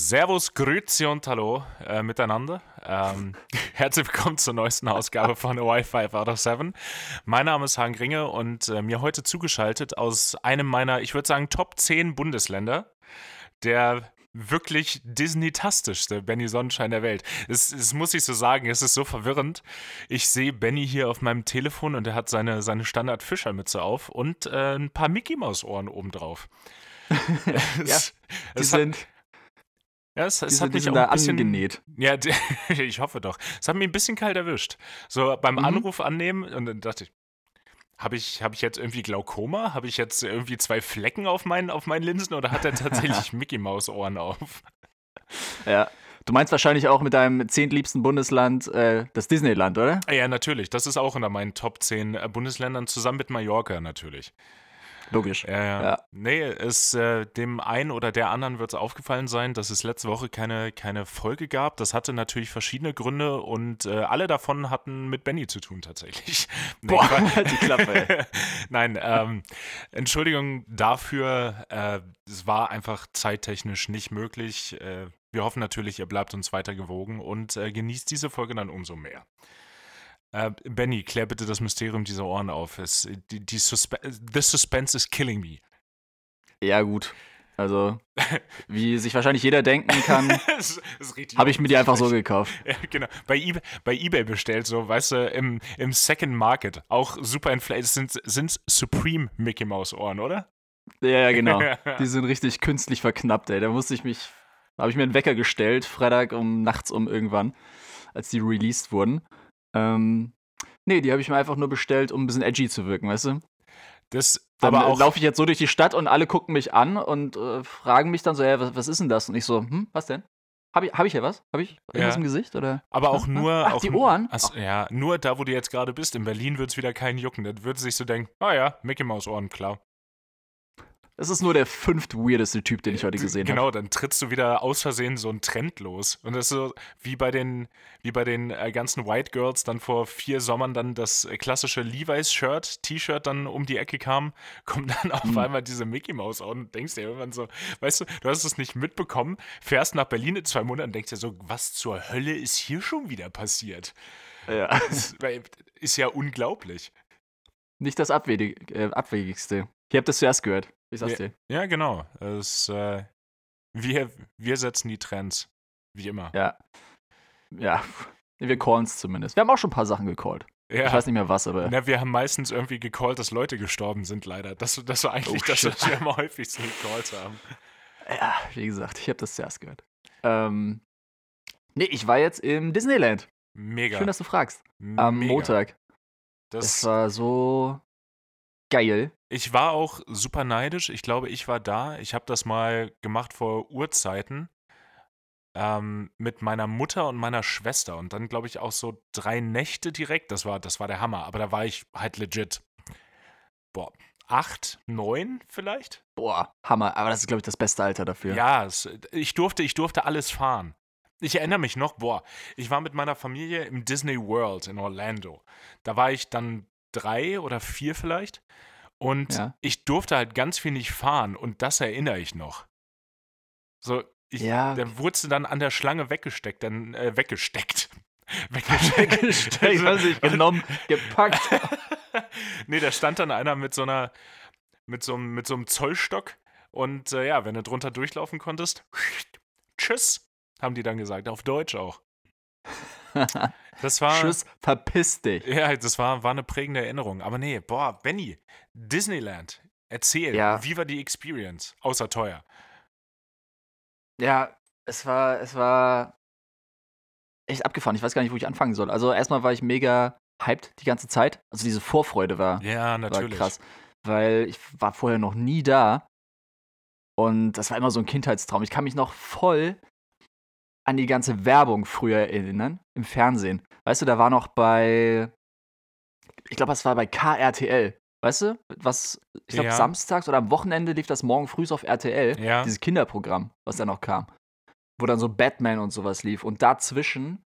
Servus, Grüezi und Hallo äh, miteinander. Ähm, herzlich willkommen zur neuesten Ausgabe von Wi-Fi out of 7. Mein Name ist Hagen Ringe und äh, mir heute zugeschaltet aus einem meiner, ich würde sagen, Top 10 Bundesländer, der wirklich Disney-tastischste Benny Sonnenschein der Welt. Es, es, muss ich so sagen, es ist so verwirrend. Ich sehe Benny hier auf meinem Telefon und er hat seine, seine Standard-Fischermütze auf und äh, ein paar Mickey-Maus-Ohren obendrauf. ja, es, die sind ja, es, es hat mich auch da ein bisschen angenäht. Ja, ich hoffe doch. Es hat mich ein bisschen kalt erwischt. So beim Mhm. Anruf annehmen und dann dachte ich, habe ich, hab ich jetzt irgendwie Glaukoma? Habe ich jetzt irgendwie zwei Flecken auf meinen, auf meinen Linsen oder hat er tatsächlich Mickey Maus Ohren auf? Ja. Du meinst wahrscheinlich auch mit deinem zehntliebsten Bundesland äh, das Disneyland, oder? Ja, natürlich. Das ist auch unter meinen Top 10 äh, Bundesländern, zusammen mit Mallorca natürlich. Logisch. Ja, ja. Ja. Nee, es, äh, dem einen oder der anderen wird es aufgefallen sein, dass es letzte Woche keine, keine Folge gab. Das hatte natürlich verschiedene Gründe und äh, alle davon hatten mit Benny zu tun tatsächlich. Nee, Boah, halt die Klappe. Nein, ähm, Entschuldigung dafür. Äh, es war einfach zeittechnisch nicht möglich. Äh, wir hoffen natürlich, ihr bleibt uns weiter gewogen und äh, genießt diese Folge dann umso mehr. Äh, Benny, klär bitte das Mysterium dieser Ohren auf. Es, die, die Suspe The suspense is killing me. Ja, gut. Also, wie sich wahrscheinlich jeder denken kann, habe ich mir die einfach so gekauft. Ja, genau. Bei eBay, bei eBay bestellt, so, weißt du, im, im Second Market. Auch super inflated. Sind sind's Supreme Mickey Mouse Ohren, oder? Ja, ja, genau. Die sind richtig künstlich verknappt, ey. Da musste ich mich, da habe ich mir einen Wecker gestellt, Freitag um nachts um irgendwann, als die released wurden. Ähm, nee, die habe ich mir einfach nur bestellt, um ein bisschen edgy zu wirken, weißt du? Das, Dann aber auch. laufe ich jetzt so durch die Stadt und alle gucken mich an und äh, fragen mich dann so, ja, was, was ist denn das? Und ich so, hm, was denn? Habe ich, hab ich hier was? Habe ich irgendwas Ja. im Gesicht? Oder? Aber auch nur. ach, auch die Ohren? Ach, ja, nur da, wo du jetzt gerade bist. In Berlin wird es wieder keinen jucken. Dann würde sich so denken: ah ja, Mickey Mouse Ohren, klar. Das ist nur der fünft weirdeste Typ, den ich heute gesehen habe. Genau, dann trittst du wieder aus Versehen so einen Trend los. Und das ist so wie bei den, wie bei den äh, ganzen White Girls dann vor vier Sommern dann das äh, klassische Levi's-Shirt, T-Shirt dann um die Ecke kam, kommt dann auf Mhm. einmal diese Mickey Mouse Ohren und denkst dir irgendwann so, weißt du, du hast es nicht mitbekommen, fährst nach Berlin in zwei Monaten und denkst dir so, was zur Hölle ist hier schon wieder passiert? Ja. Das ist ja unglaublich. Nicht das äh, Abwegigste. Ihr habt das zuerst gehört. Ich sag's dir. Ja, genau. Es, äh, wir, wir setzen die Trends. Wie immer. Ja. Ja. Wir callen es zumindest. Wir haben auch schon ein paar Sachen gecallt. Ja. Ich weiß nicht mehr was, aber. Na, wir haben meistens irgendwie gecallt, dass Leute gestorben sind, leider. Das, das war eigentlich Oh, das, shit. was wir am häufigsten gecallt haben. Ja, wie gesagt, ich habe das zuerst gehört. Ähm. Nee, ich war jetzt im Disneyland. Mega. Schön, dass du fragst. Am Mega. Montag. Das, Es war so geil. ich war auch super neidisch. Ich glaube, ich war da. Ich habe das mal gemacht vor Urzeiten. Ähm, mit meiner Mutter und meiner Schwester. Und dann, glaube ich, auch so drei Nächte direkt. Das war, das war der Hammer. Aber da war ich halt legit. Boah, acht, neun vielleicht? Boah, Hammer. Aber das ist, glaube ich, das beste Alter dafür. Ja, es, ich, durfte, ich durfte alles fahren. Ich erinnere mich noch, boah, ich war mit meiner Familie im Disney World in Orlando. Da war ich dann drei oder vier vielleicht. Und Ja. ich durfte halt ganz viel nicht fahren und das erinnere ich noch. So, ich, Ja. dann wurdest du dann an der Schlange weggesteckt, dann äh, weggesteckt. Weggesteckt. Ich weiß nicht, genommen, gepackt. nee, da stand dann einer mit so einer, mit so, einem- mit so einem Zollstock und äh, ja, wenn du drunter durchlaufen konntest, tschüss, haben die dann gesagt, auf Deutsch auch. Das war, Tschüss, verpiss dich. ja, das war, war eine prägende Erinnerung. Aber nee, boah, Benny, Disneyland, erzähl, Ja. wie war die Experience? Außer teuer. Ja, es war, es war echt abgefahren. Ich weiß gar nicht, wo ich anfangen soll. Also erstmal war ich mega hyped die ganze Zeit. Also diese Vorfreude war, Ja, war natürlich. krass. Weil ich war vorher noch nie da. Und das war immer so ein Kindheitstraum. Ich kann mich noch voll an die ganze Werbung früher erinnern, im Fernsehen. Weißt du, da war noch bei, ich glaube, das war bei KRTL. Weißt du, was, ich glaube, Ja. samstags oder am Wochenende lief das morgen früh auf RTL, Ja. dieses Kinderprogramm, was da noch kam. Wo dann so Batman und sowas lief. Und dazwischen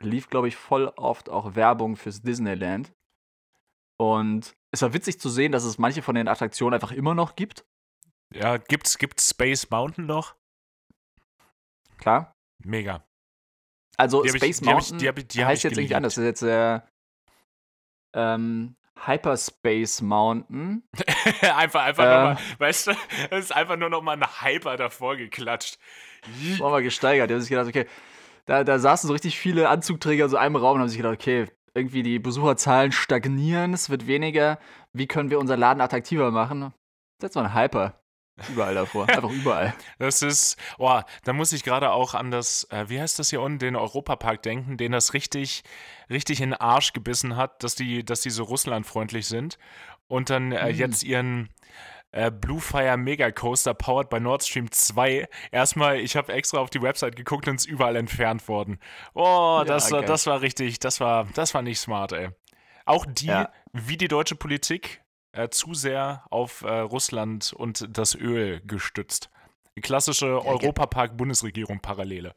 lief, glaube ich, voll oft auch Werbung fürs Disneyland. Und es war witzig zu sehen, dass es manche von den Attraktionen einfach immer noch gibt. Ja, gibt's, gibt's Space Mountain noch? klar. Mega. Also Die Space die ich- Mountain die ich- die hab heißt jetzt irgendwie anders. Das ist jetzt äh, ähm, Hyperspace Mountain. einfach, einfach Äh. nochmal, weißt du, es ist einfach nur nochmal ein Hyper davor geklatscht. Das war mal gesteigert. Die sich gedacht, okay, da, da saßen so richtig viele Anzugträger in so einem Raum und haben sich gedacht, okay, irgendwie die Besucherzahlen stagnieren, es wird weniger. Wie können wir unseren Laden attraktiver machen? Setz mal einen Hyper. Überall davor. Einfach überall. Das ist, oh, da muss ich gerade auch an das, äh, wie heißt das hier unten, den Europapark denken, den das richtig, richtig in den Arsch gebissen hat, dass die, dass die so russlandfreundlich sind und dann äh, Mhm. jetzt ihren äh, Blue Fire Mega Coaster powered by Nord Stream 2. Erstmal, ich habe extra auf die Website geguckt und es ist überall entfernt worden. Oh, Ja, das, war, geil. das war richtig, das war, das war nicht smart, ey. Auch die, Ja. wie die deutsche Politik, äh, zu sehr auf äh, Russland und das Öl gestützt. Die klassische ge- Europapark-Bundesregierung Parallele.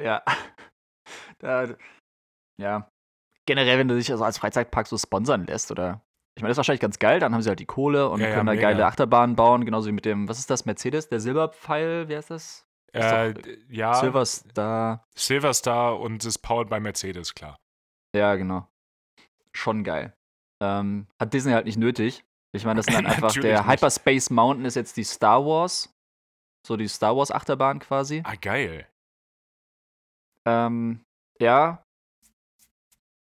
Ja. Da, ja. Generell, wenn du dich also als Freizeitpark so sponsern lässt, oder? Ich meine, das ist wahrscheinlich ganz geil, dann haben sie halt die Kohle und Ja, ja, können da mega. geile Achterbahnen bauen, genauso wie mit dem, was ist das, Mercedes, der Silberpfeil, wie heißt das? Ist Äh, doch- ja, Silverstar. Silverstar und ist powered by Mercedes, klar. Ja, genau. Schon geil. Ähm, hat Disney halt nicht nötig. Ich meine, das sind dann einfach, der nicht. Hyperspace Mountain ist jetzt die Star Wars. So die Star Wars Achterbahn quasi. Ah, geil. Ähm, ja.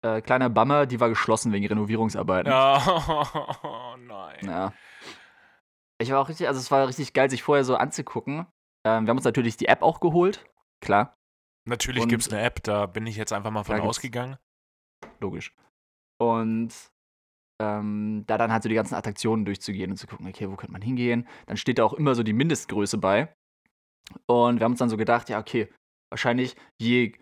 Äh, kleiner Bummer, die war geschlossen wegen Renovierungsarbeiten. Oh, nein. Ja. Ich war auch richtig, also es war richtig geil, sich vorher so anzugucken. Ähm, wir haben uns natürlich die App auch geholt. Klar, Natürlich gibt es eine App, da bin ich jetzt einfach mal von ausgegangen. logisch. Und ähm, da dann halt so die ganzen Attraktionen durchzugehen und zu gucken, okay, wo könnte man hingehen? Dann steht da auch immer so die Mindestgröße bei. Und wir haben uns dann so gedacht, ja, okay, wahrscheinlich je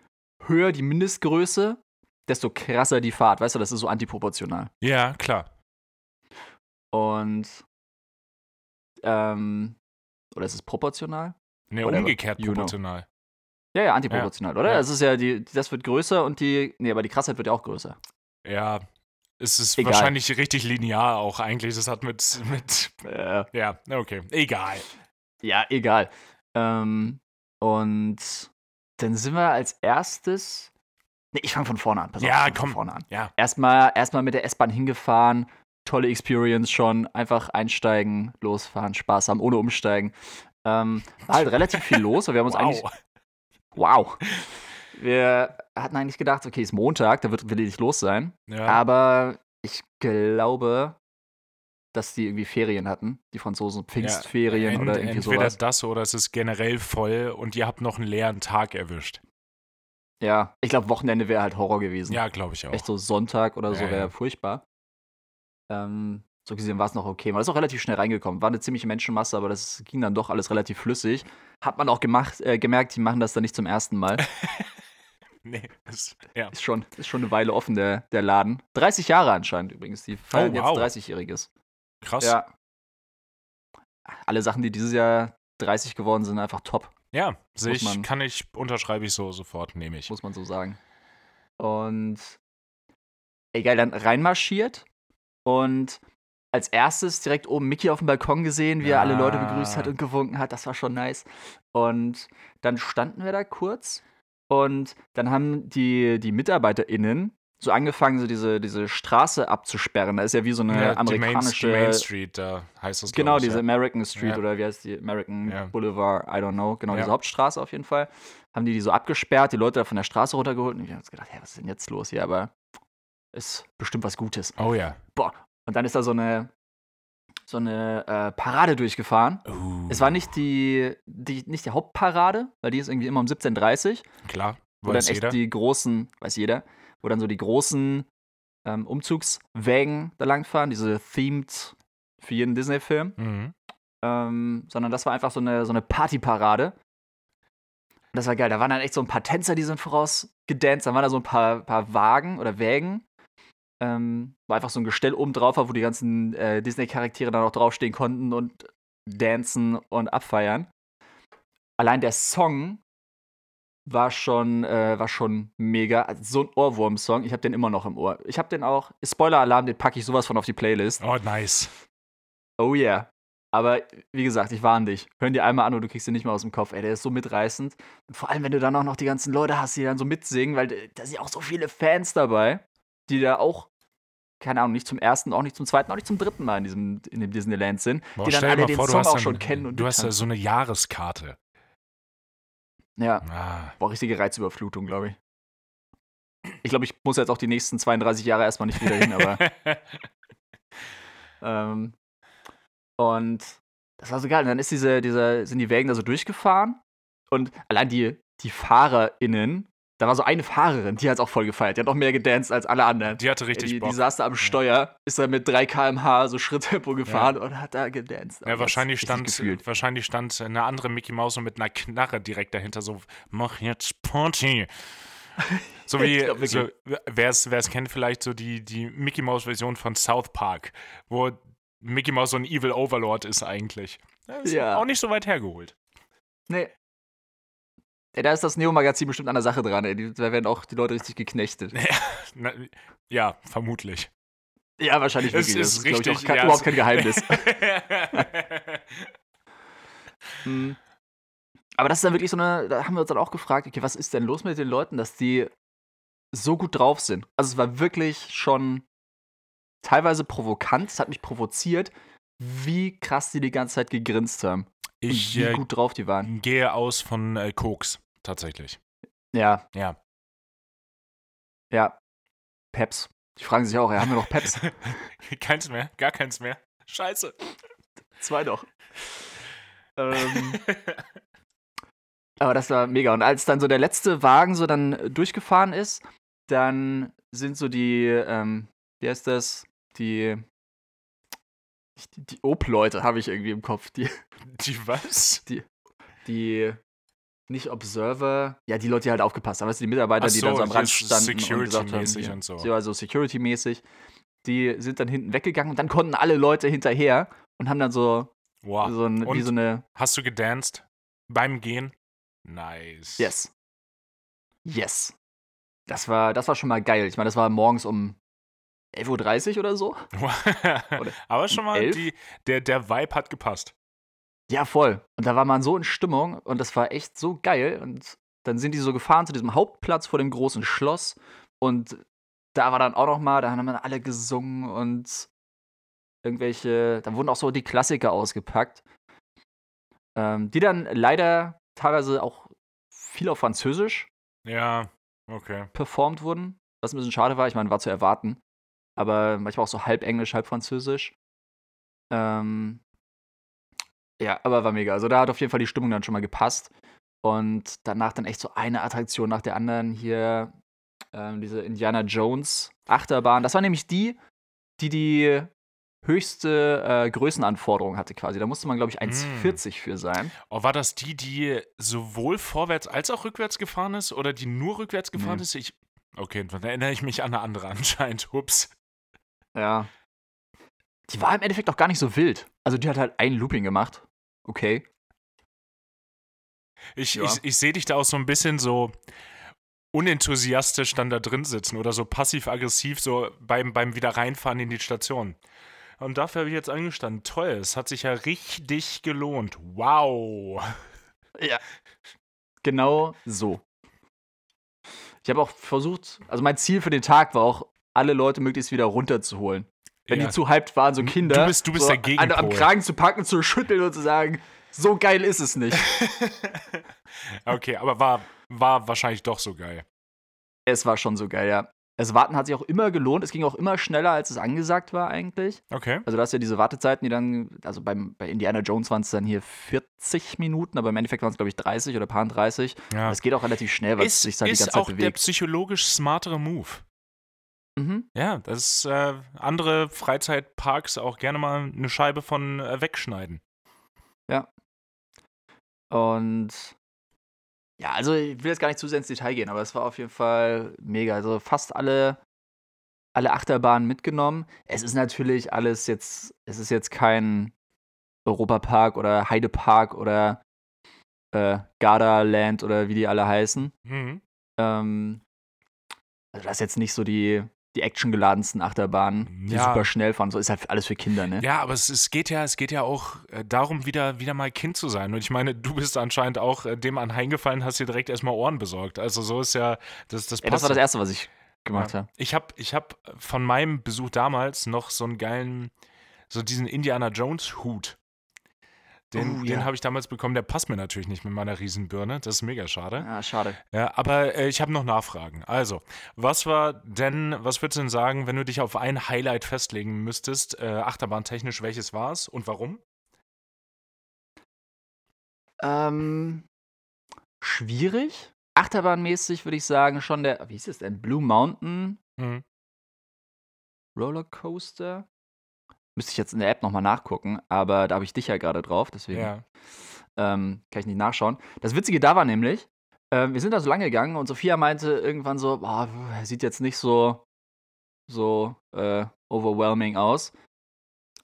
höher die Mindestgröße, desto krasser die Fahrt. Weißt du, das ist so antiproportional. Ja, klar. Und ähm, oder ist es proportional? Ne, Whatever. umgekehrt You know. proportional. Ja, ja, antiproportional, oder? Ja. Das ist ja die, das wird größer und die, nee, aber die Krassheit wird ja auch größer. Ja, es ist Egal. wahrscheinlich richtig linear auch eigentlich. Das hat mit, mit, Äh, ja, okay, egal. ja, egal. Ähm, und dann sind wir als erstes, nee, ich fange von vorne an. Pass auf, Ja, fang komm. Von vorne an. Ja, Erstmal, erstmal mit der S-Bahn hingefahren, tolle Experience schon, einfach einsteigen, losfahren, Spaß haben, ohne umsteigen. Ähm, war halt relativ viel los, aber wir haben uns eigentlich wow. Wir hatten eigentlich gedacht, okay, ist Montag, da wird will los sein. Ja, Aber ich glaube, dass die irgendwie Ferien hatten, die Franzosen. Pfingstferien Ent- oder irgendwie entweder sowas. das oder es ist generell voll und ihr habt noch einen leeren Tag erwischt. Ja, ich glaube, Wochenende wäre halt Horror gewesen. Ja, glaube ich auch. Echt so Sonntag oder so Ja, wäre ja. furchtbar. Ähm, so gesehen war es noch okay. Man ist auch relativ schnell reingekommen. War eine ziemliche Menschenmasse, aber das ging dann doch alles relativ flüssig. Hat man auch gemacht, äh, gemerkt, die machen das dann nicht zum ersten Mal. Nee, das, ja. Ist schon, ist schon eine Weile offen, der, der Laden. 30 Jahre anscheinend übrigens. Die feiern wow. jetzt 30-Jähriges. Krass. Ja. Alle Sachen, die dieses Jahr 30 geworden sind, einfach top, Ja, sehe ich, man- kann ich, unterschreibe ich so sofort, nehme ich. muss man so sagen. Und egal, dann reinmarschiert und als erstes direkt oben Mickey auf dem Balkon gesehen, wie er alle Leute begrüßt hat Ja. und gewunken hat. Das war schon nice. Und dann standen wir da kurz und dann haben die, die MitarbeiterInnen so angefangen, so diese, diese Straße abzusperren. Da ist ja wie so eine Ja, die, Main, amerikanische. die Main Street, da heißt das, Genau, ich, diese ja. American Street Ja. oder wie heißt die? American. Boulevard, I don't know. Genau, diese Hauptstraße auf jeden Fall. Haben die die so abgesperrt, die Leute da von der Straße runtergeholt und wir haben uns gedacht, hey, was ist denn jetzt los hier? Aber ist bestimmt was Gutes. Oh ja. Boah. Und dann ist da so eine, so eine äh, Parade durchgefahren. Uh, Es war nicht die, die, nicht die Hauptparade, weil die ist irgendwie immer um 17.30 Uhr, Klar, wo dann weiß echt jeder. die großen, weiß jeder, wo dann so die großen ähm, Umzugswägen da langfahren, diese themed für jeden Disney-Film Mhm. ähm, sondern das war einfach so eine, so eine Partyparade. Und Das war geil. Da waren dann echt so ein paar Tänzer, die sind vorausgedanced. Dann waren da so ein paar, paar Wagen oder Wägen. Ähm, war einfach so ein Gestell oben drauf, war, wo die ganzen äh, Disney-Charaktere dann auch draufstehen konnten und dancen und abfeiern. Allein der Song war schon, äh, war schon mega. Also so ein Ohrwurm-Song. Ich habe den immer noch im Ohr. Ich habe den auch, Spoiler-Alarm, den packe ich sowas von auf die Playlist. Oh, nice. Oh yeah. Aber wie gesagt, ich warne dich. Hör dir einmal an und du kriegst ihn nicht mehr aus dem Kopf. Ey, der ist so mitreißend. Und vor allem, wenn du dann auch noch die ganzen Leute hast, die dann so mitsingen, weil da sind ja auch so viele Fans dabei, die da auch, keine Ahnung, nicht zum ersten, auch nicht zum zweiten, auch nicht zum dritten Mal in diesem in dem Disneyland sind, Boah, die dann alle den vor, Song auch schon kennen und Du hast ja so eine Jahreskarte. Ja, Ah. boah, richtige Reizüberflutung, glaube ich. Ich glaube, ich muss jetzt auch die nächsten 32 Jahre erstmal nicht wieder hin, aber Ähm, und das war so geil. Und dann ist diese, diese, sind die Wägen da so durchgefahren und allein die, die FahrerInnen, da war so eine Fahrerin, die hat es auch voll gefeiert. Die hat auch mehr gedanced als alle anderen. Die hatte richtig die, Bock. die saß da am Steuer, ist da mit 3 km/h so Schritttempo gefahren und hat da gedanced. Ja, wahrscheinlich stand, gefühlt. wahrscheinlich stand eine andere Mickey Mouse so mit einer Knarre direkt dahinter, so, mach jetzt Party. So wie, glaub so, wer es kennt, vielleicht so die, die Mickey Mouse-Version von South Park, wo Mickey Mouse so ein Evil Overlord ist eigentlich. Das ist Ja. auch nicht so weit hergeholt. Nee. Ey, da ist das Neo-Magazin bestimmt an der Sache dran, ey. Da werden auch die Leute richtig geknechtet. Na, ja, vermutlich. Ja, wahrscheinlich wirklich. ist das ist, glaub ich, richtig, auch kein, ja, überhaupt kein Geheimnis. Mhm. Aber das ist dann wirklich so eine, da haben wir uns dann auch gefragt, okay, was ist denn los mit den Leuten, dass die so gut drauf sind? Also es war wirklich schon teilweise provokant, es hat mich provoziert, wie krass die die ganze Zeit gegrinst haben. Ich wie äh, gut drauf die waren. gehe aus von äh, Koks, tatsächlich. Ja, Ja. ja. Peps. Die fragen sich auch, ja, haben wir noch Peps? keins mehr, gar keins mehr. Scheiße. Zwei noch. ähm, aber das war mega. Und als dann so der letzte Wagen so dann durchgefahren ist, dann sind so die, ähm, wie heißt das? Die, die, die Ob-Leute habe ich irgendwie im Kopf. Die, Die was? die, nicht Observer, ja, die Leute, die halt aufgepasst haben, weißt du, die Mitarbeiter, Ach die dann so, so am Rand standen und gesagt haben, Security-mäßig hier, und so. Ja, also Security-mäßig. Die sind dann hinten weggegangen und dann konnten alle Leute hinterher und haben dann so, Wow. so, ein, wie so eine Hast du gedanced? Beim Gehen? Nice. Yes. Yes. Das war, das war schon mal geil. Ich meine, das war morgens um 11.30 Uhr oder so. Oder Aber schon mal, die, der, der Vibe hat gepasst. Ja, voll. Und da war man so in Stimmung und das war echt so geil. Und dann sind die so gefahren zu diesem Hauptplatz vor dem großen Schloss. Und da war dann auch noch mal, da haben dann alle gesungen und irgendwelche, da wurden auch so die Klassiker ausgepackt. Ähm, die dann leider teilweise auch viel auf Französisch Ja, okay. performt wurden, was ein bisschen schade war. Ich meine, war zu erwarten. Aber manchmal auch so halb Englisch, halb Französisch. Ähm, ja, aber war mega. Also da hat auf jeden Fall die Stimmung dann schon mal gepasst. Und danach dann echt so eine Attraktion nach der anderen. Hier ähm, diese Indiana Jones Achterbahn. Das war nämlich die, die die höchste äh, Größenanforderung hatte quasi. Da musste man, glaube ich, 1,40 für sein. Oh, war das die, die sowohl vorwärts als auch rückwärts gefahren ist? Oder die nur rückwärts gefahren Nee. ist? Ich, okay, dann erinnere ich mich an eine andere anscheinend. Ups. Ja. Die war im Endeffekt auch gar nicht so wild. Also die hat halt ein Looping gemacht. Okay. Ich, Ja. ich, ich sehe dich da auch so ein bisschen so unenthusiastisch dann da drin sitzen oder so passiv-aggressiv so beim, beim wieder reinfahren in die Station. Und dafür habe ich jetzt angestanden. Toll, es hat sich ja richtig gelohnt. Wow. Ja. Genau so. Ich habe auch versucht, also mein Ziel für den Tag war auch, alle Leute möglichst wieder runterzuholen. Wenn Ja. die zu hyped waren, so Du Kinder, bist- du bist so der Gegenpol. Am, Kragen zu packen, zu schütteln und zu sagen, so geil ist es nicht. okay, aber war, war wahrscheinlich doch so geil. es war schon so geil, ja. Das Warten hat sich auch immer gelohnt. Es ging auch immer schneller, als es angesagt war eigentlich. Okay. Also du hast ja diese Wartezeiten, die dann, also beim, bei Indiana Jones waren es dann hier 40 Minuten, aber im Endeffekt waren es, glaube ich, 30 oder paar 30. Ja. Das geht auch relativ schnell, weil es Ist, sich halt die ist ganze Zeit auch der bewegt. psychologisch smartere Move. Mhm. Ja, das äh, andere Freizeitparks auch gerne mal eine Scheibe von äh, wegschneiden. Und ja, also ich will jetzt gar nicht zu sehr ins Detail gehen, aber es war auf jeden Fall mega. Also fast alle, alle Achterbahnen mitgenommen. Es ist natürlich alles jetzt, es ist jetzt kein Europapark oder Heidepark oder äh, Gardaland oder wie die alle heißen. Mhm. Ähm, also das ist jetzt nicht so die, die actiongeladensten Achterbahnen, die Ja. super schnell fahren. So ist halt alles für Kinder, ne? Ja, aber es, es geht ja, es geht ja auch äh, darum, wieder, wieder mal Kind zu sein. Und ich meine, du bist anscheinend auch äh, dem anheimgefallen, hast dir direkt erstmal Ohren besorgt. Also so ist ja, das, das Ja, das war das ja. Erste, was ich gemacht habe. Ich habe ich hab von meinem Besuch damals noch so einen geilen, so diesen Indiana Jones Hut. Den, Oh, den ja. habe ich damals bekommen. Der passt mir natürlich nicht mit meiner Riesenbirne. Das ist mega schade. Ja, schade. Ja, aber äh, ich habe noch Nachfragen. Also, was war denn, was würdest du denn sagen, wenn du dich auf ein Highlight festlegen müsstest, äh, achterbahntechnisch, welches war es und warum? Ähm, schwierig. Achterbahnmäßig würde ich sagen, schon der, wie hieß es denn? Blue Mountain Mhm. Rollercoaster. Müsste ich jetzt in der App nochmal nachgucken, aber da habe ich dich ja gerade drauf, deswegen Ja. ähm, kann ich nicht nachschauen. Das Witzige da war nämlich, ähm, wir sind da so lange gegangen und Sophia meinte irgendwann so, boah, sieht jetzt nicht so, so äh, overwhelming aus.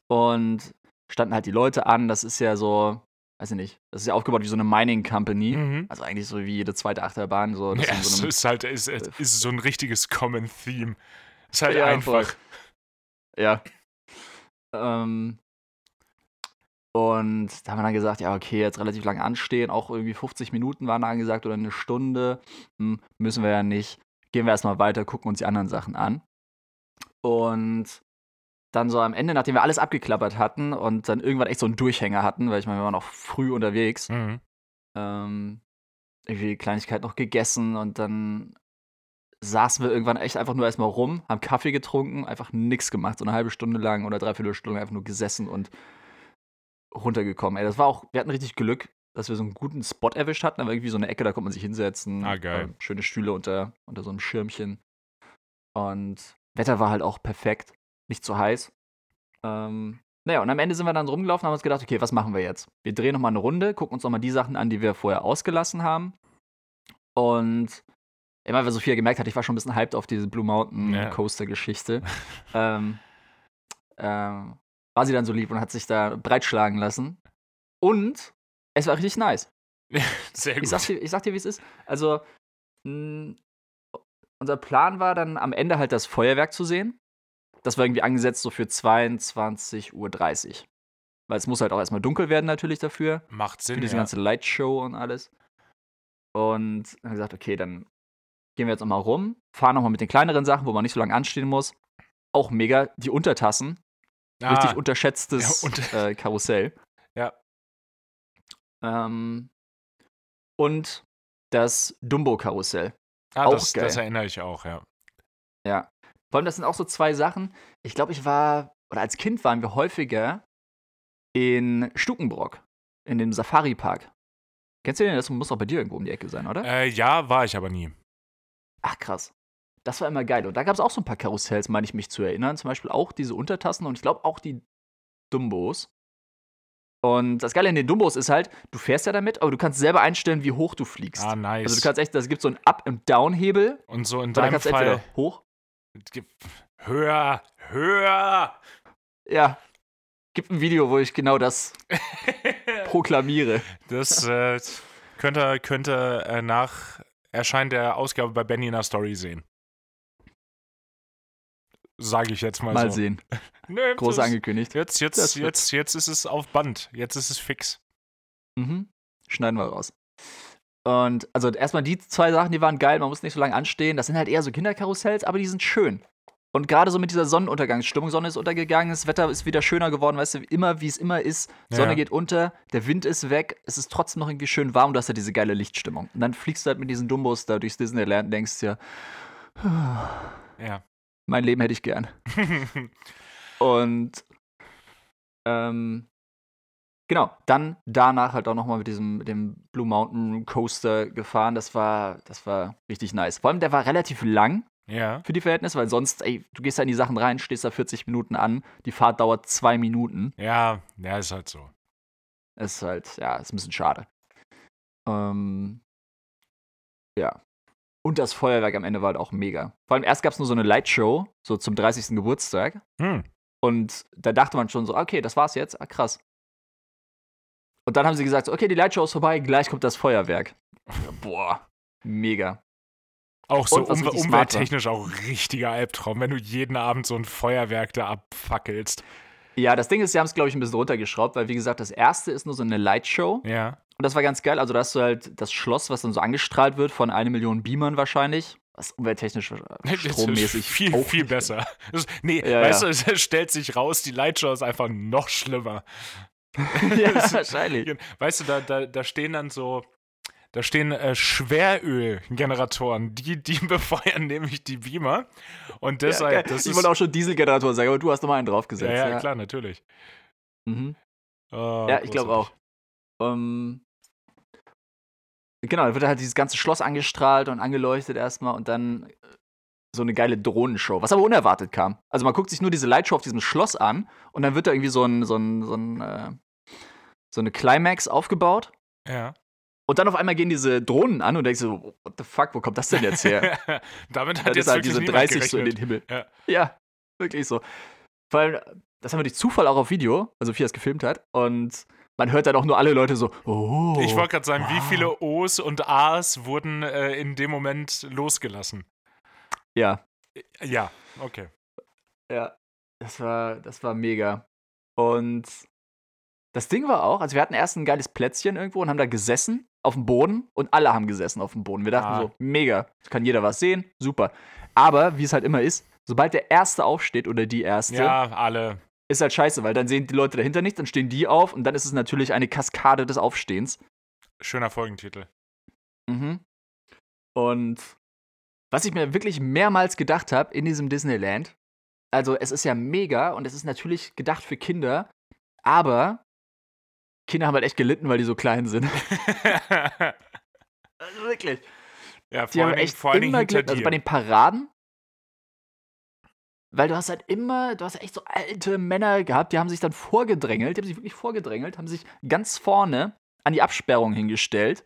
Und standen halt die Leute an, das ist ja so, weiß ich nicht, das ist ja aufgebaut wie so eine Mining Company. Mhm. Also eigentlich so wie jede zweite Achterbahn. So, das Ja, so einem, ist halt, es es ist so ein richtiges Common Theme. Ist halt Ja, einfach. Ja. Ähm, und da haben wir dann gesagt, ja, okay, jetzt relativ lange anstehen, auch irgendwie 50 Minuten waren da angesagt oder eine Stunde. Hm, müssen wir ja nicht. Gehen wir erstmal weiter, gucken uns die anderen Sachen an. Und dann so am Ende, nachdem wir alles abgeklappert hatten und dann irgendwann echt so einen Durchhänger hatten, weil ich meine, wir waren noch früh unterwegs, Mhm. ähm, irgendwie Kleinigkeit noch gegessen und dann saßen wir irgendwann echt einfach nur erstmal rum, haben Kaffee getrunken, einfach nichts gemacht, so eine halbe Stunde lang oder dreiviertel Stunde einfach nur gesessen und runtergekommen. Ey, das war auch, wir hatten richtig Glück, dass wir so einen guten Spot erwischt hatten, aber irgendwie so eine Ecke, da konnte man sich hinsetzen. Ah, geil. äh, schöne Stühle unter, unter so einem Schirmchen. Und Wetter war halt auch perfekt, nicht zu heiß. Ähm, naja, und am Ende sind wir dann rumgelaufen und haben uns gedacht, okay, was machen wir jetzt? Wir drehen nochmal eine Runde, gucken uns nochmal die Sachen an, die wir vorher ausgelassen haben. Und immer, weil Sophia gemerkt hat, ich war schon ein bisschen hyped auf diese Blue Mountain Ja. Coaster-Geschichte, ähm, ähm, war sie dann so lieb und hat sich da breitschlagen lassen. Und es war richtig nice. Sehr gut. Ich sag dir, ich sag dir wie es ist. Also, mh, unser Plan war dann am Ende halt das Feuerwerk zu sehen. Das war irgendwie angesetzt so für 22.30 Uhr. Weil es muss halt auch erstmal dunkel werden natürlich dafür. Macht Für Sinn. diese Ja. ganze Lightshow und alles. Und dann haben gesagt, okay, dann gehen wir jetzt nochmal rum, fahren nochmal mit den kleineren Sachen, wo man nicht so lange anstehen muss. Auch mega, die Untertassen. Ah, Richtig unterschätztes Ja, und- äh, Karussell. Ja. Ähm, und das Dumbo-Karussell. ah, auch das, geil. das erinnere ich auch, ja. Ja. Vor allem, das sind auch so zwei Sachen. Ich glaube, ich war, oder als Kind waren wir häufiger in Stukenbrock, in dem Safari-Park. Kennst du den? Das muss auch bei dir irgendwo um die Ecke sein, oder? Äh, ja, war ich aber nie. Ach, krass. Das war immer geil. Und da gab es auch so ein paar Karussells, meine ich mich zu erinnern. Zum Beispiel auch diese Untertassen und ich glaube auch die Dumbos. Und das Geile in den Dumbos ist halt, du fährst ja damit, aber du kannst selber einstellen, wie hoch du fliegst. Ah, nice. Also du kannst echt, das gibt so einen Up- und Down-Hebel. und so in deinem kannst du Fall hoch. höher, höher. Ja. Gibt ein Video, wo ich genau das proklamiere. Das äh, könnt ihr, könnt ihr äh, nach Erscheinen der Ausgabe bei Benny in der Story sehen. Sage ich jetzt mal, Mal so. sehen. Nö, Groß angekündigt. Jetzt, jetzt, jetzt, jetzt ist es auf Band. Jetzt ist es fix. Mhm. Schneiden wir raus. Und also erstmal die zwei Sachen, die waren geil, man muss nicht so lange anstehen. Das sind halt eher so Kinderkarussells, aber die sind schön. Und gerade so mit dieser Sonnenuntergangsstimmung, Sonne ist untergegangen, das Wetter ist wieder schöner geworden, weißt du, immer wie es immer ist. Sonne Ja. geht unter, der Wind ist weg, es ist trotzdem noch irgendwie schön warm und du hast ja diese geile Lichtstimmung. Und dann fliegst du halt mit diesen Dumbos da durchs Disneyland und denkst dir, Ja. mein Leben hätte ich gern. Und ähm, genau, dann danach halt auch nochmal mit diesem mit dem Blue Mountain Coaster gefahren. Das war, das war richtig nice. Vor allem, der war relativ lang ja. für die Verhältnisse, weil sonst, ey, du gehst da in die Sachen rein, stehst da 40 Minuten an, die Fahrt dauert zwei Minuten. Ja, ja, ist halt so. Ist halt, ja, ist ein bisschen schade. Ähm, ja. Und das Feuerwerk am Ende war halt auch mega. Vor allem erst gab es nur so eine Lightshow, so zum 30. Geburtstag. Hm. Und da dachte man schon so, okay, das war's jetzt, ah, krass. Und dann haben sie gesagt, okay, die Lightshow ist vorbei, gleich kommt das Feuerwerk. Boah, mega. Auch so war. umwelttechnisch auch richtiger Albtraum, wenn du jeden Abend so ein Feuerwerk da abfackelst. Ja, das Ding ist, sie haben es, glaube ich, ein bisschen runtergeschraubt, weil, wie gesagt, das erste ist nur so eine Lightshow. Ja. Und das war ganz geil. Also, da hast du halt das Schloss, was dann so angestrahlt wird von eine Million Beamern wahrscheinlich. Was umwelttechnisch, äh, Das ist strommäßig. viel, viel besser. Das, nee, Ja, weißt ja. du, es stellt sich raus, die Lightshow ist einfach noch schlimmer. ja, wahrscheinlich. Weißt du, da, da, da stehen dann so, da stehen äh, Schwerölgeneratoren, die, die befeuern nämlich die Beamer. Und Ja, deshalb, geil. das ich ist. wollte auch schon Dieselgenerator sagen, aber du hast nochmal einen ja, draufgesetzt. ja, klar, natürlich. Mhm. Oh, Ja, ich glaube auch. großartig. Ähm, genau, dann wird halt dieses ganze Schloss angestrahlt und angeleuchtet erstmal und dann äh, so eine geile Drohnenshow, was aber unerwartet kam. Also man guckt sich nur diese Lightshow auf diesem Schloss an und dann wird da irgendwie so ein, so ein, so ein, äh, so eine Climax aufgebaut Ja. Und dann auf einmal gehen diese Drohnen an und denkst so, what the fuck, wo kommt das denn jetzt her? Damit hat Dann jetzt ist halt diese niemand 30 so in den. Himmel. Ja. ja, wirklich so. Vor allem, das haben wir durch Zufall auch auf Video, also wie er es gefilmt hat und man hört dann auch nur alle Leute so, oh. Ich wollte gerade sagen, wie wow. viele O's und A's wurden äh, in dem Moment losgelassen? Ja, Ja, okay. Ja, das war, das war mega. Und das Ding war auch, also wir hatten erst ein geiles Plätzchen irgendwo und haben da gesessen auf dem Boden und alle haben gesessen auf dem Boden. Wir dachten Ah. so, mega, kann jeder was sehen, super. Aber wie es halt immer ist, sobald der Erste aufsteht oder die Erste, Ja, alle. ist halt scheiße, weil dann sehen die Leute dahinter nicht, dann stehen die auf und dann ist es natürlich eine Kaskade des Aufstehens. Schöner Folgentitel. Mhm. Und was ich mir wirklich mehrmals gedacht habe in diesem Disneyland, also es ist ja mega und es ist natürlich gedacht für Kinder, aber Kinder haben halt echt gelitten, weil die so klein sind. Also wirklich. ja, Die vor haben allen Dingen, echt vor allen immer gelitten. Also bei den Paraden, weil du hast halt immer, du hast echt so alte Männer gehabt, die haben sich dann vorgedrängelt, die haben sich wirklich vorgedrängelt, haben sich ganz vorne an die Absperrung hingestellt.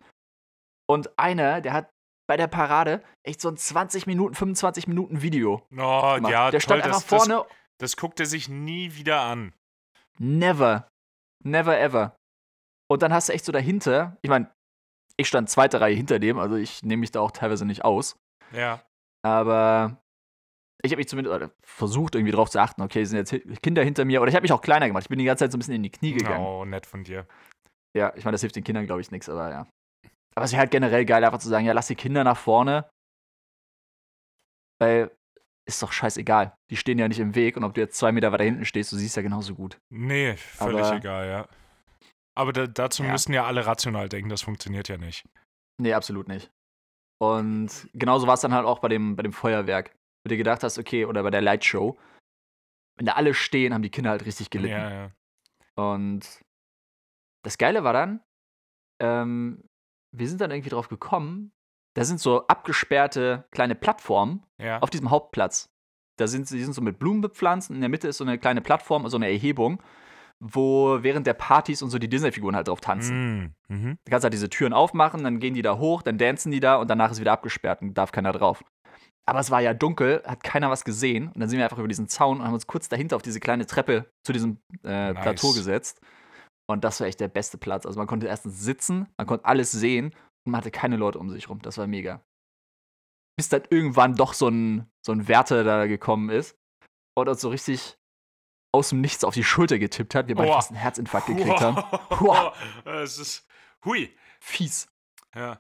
Und einer, der hat bei der Parade echt so ein 20 Minuten, 25 Minuten Video oh, gemacht. ja, der stand toll, einfach das, vorne, Das, das guckt er sich nie wieder an. never, never ever. Und dann hast du echt so dahinter, ich meine, ich stand zweite Reihe hinter dem, also ich nehme mich da auch teilweise nicht aus. Ja. Aber ich habe mich zumindest versucht, irgendwie drauf zu achten, okay, sind jetzt Kinder hinter mir. Oder ich habe mich auch kleiner gemacht. Ich bin die ganze Zeit so ein bisschen in die Knie gegangen. Oh, nett von dir. Ja, ich meine, das hilft den Kindern, glaube ich, nichts, aber ja. Aber es wäre halt generell geil, einfach zu sagen, ja, lass die Kinder nach vorne. Weil ist doch scheißegal. Die stehen ja nicht im Weg und ob du jetzt zwei Meter weiter hinten stehst, du siehst ja genauso gut. Nee, völlig Aber- egal, ja. Aber da, dazu Ja. müssen ja alle rational denken, das funktioniert ja nicht. Nee, absolut nicht. Und genauso war es dann halt auch bei dem, bei dem Feuerwerk. Wo du gedacht hast, okay, oder bei der Lightshow. Wenn da alle stehen, haben die Kinder halt richtig gelitten. Ja, ja. Und das Geile war dann, ähm, wir sind dann irgendwie drauf gekommen, da sind so abgesperrte kleine Plattformen Ja. auf diesem Hauptplatz. Da sind sie die sind so mit Blumen bepflanzt. und In der Mitte ist so eine kleine Plattform, so eine Erhebung, wo während der Partys und so die Disney-Figuren halt drauf tanzen. Mm, mhm. Da kannst du halt diese Türen aufmachen, dann gehen die da hoch, dann dancen die da und danach ist wieder abgesperrt und darf keiner drauf. Aber es war ja dunkel, hat keiner was gesehen und dann sind wir einfach über diesen Zaun und haben uns kurz dahinter auf diese kleine Treppe zu diesem äh, Nice. Plateau gesetzt. Und das war echt der beste Platz. Also man konnte erstens sitzen, man konnte alles sehen und man hatte keine Leute um sich rum. Das war mega. Bis dann irgendwann doch so ein, so ein Wärter da gekommen ist und uns so richtig aus dem Nichts auf die Schulter getippt hat. Wir beide Aua. fast einen Herzinfarkt gekriegt haben. Wow. Es ist. Hui. Fies. Ja.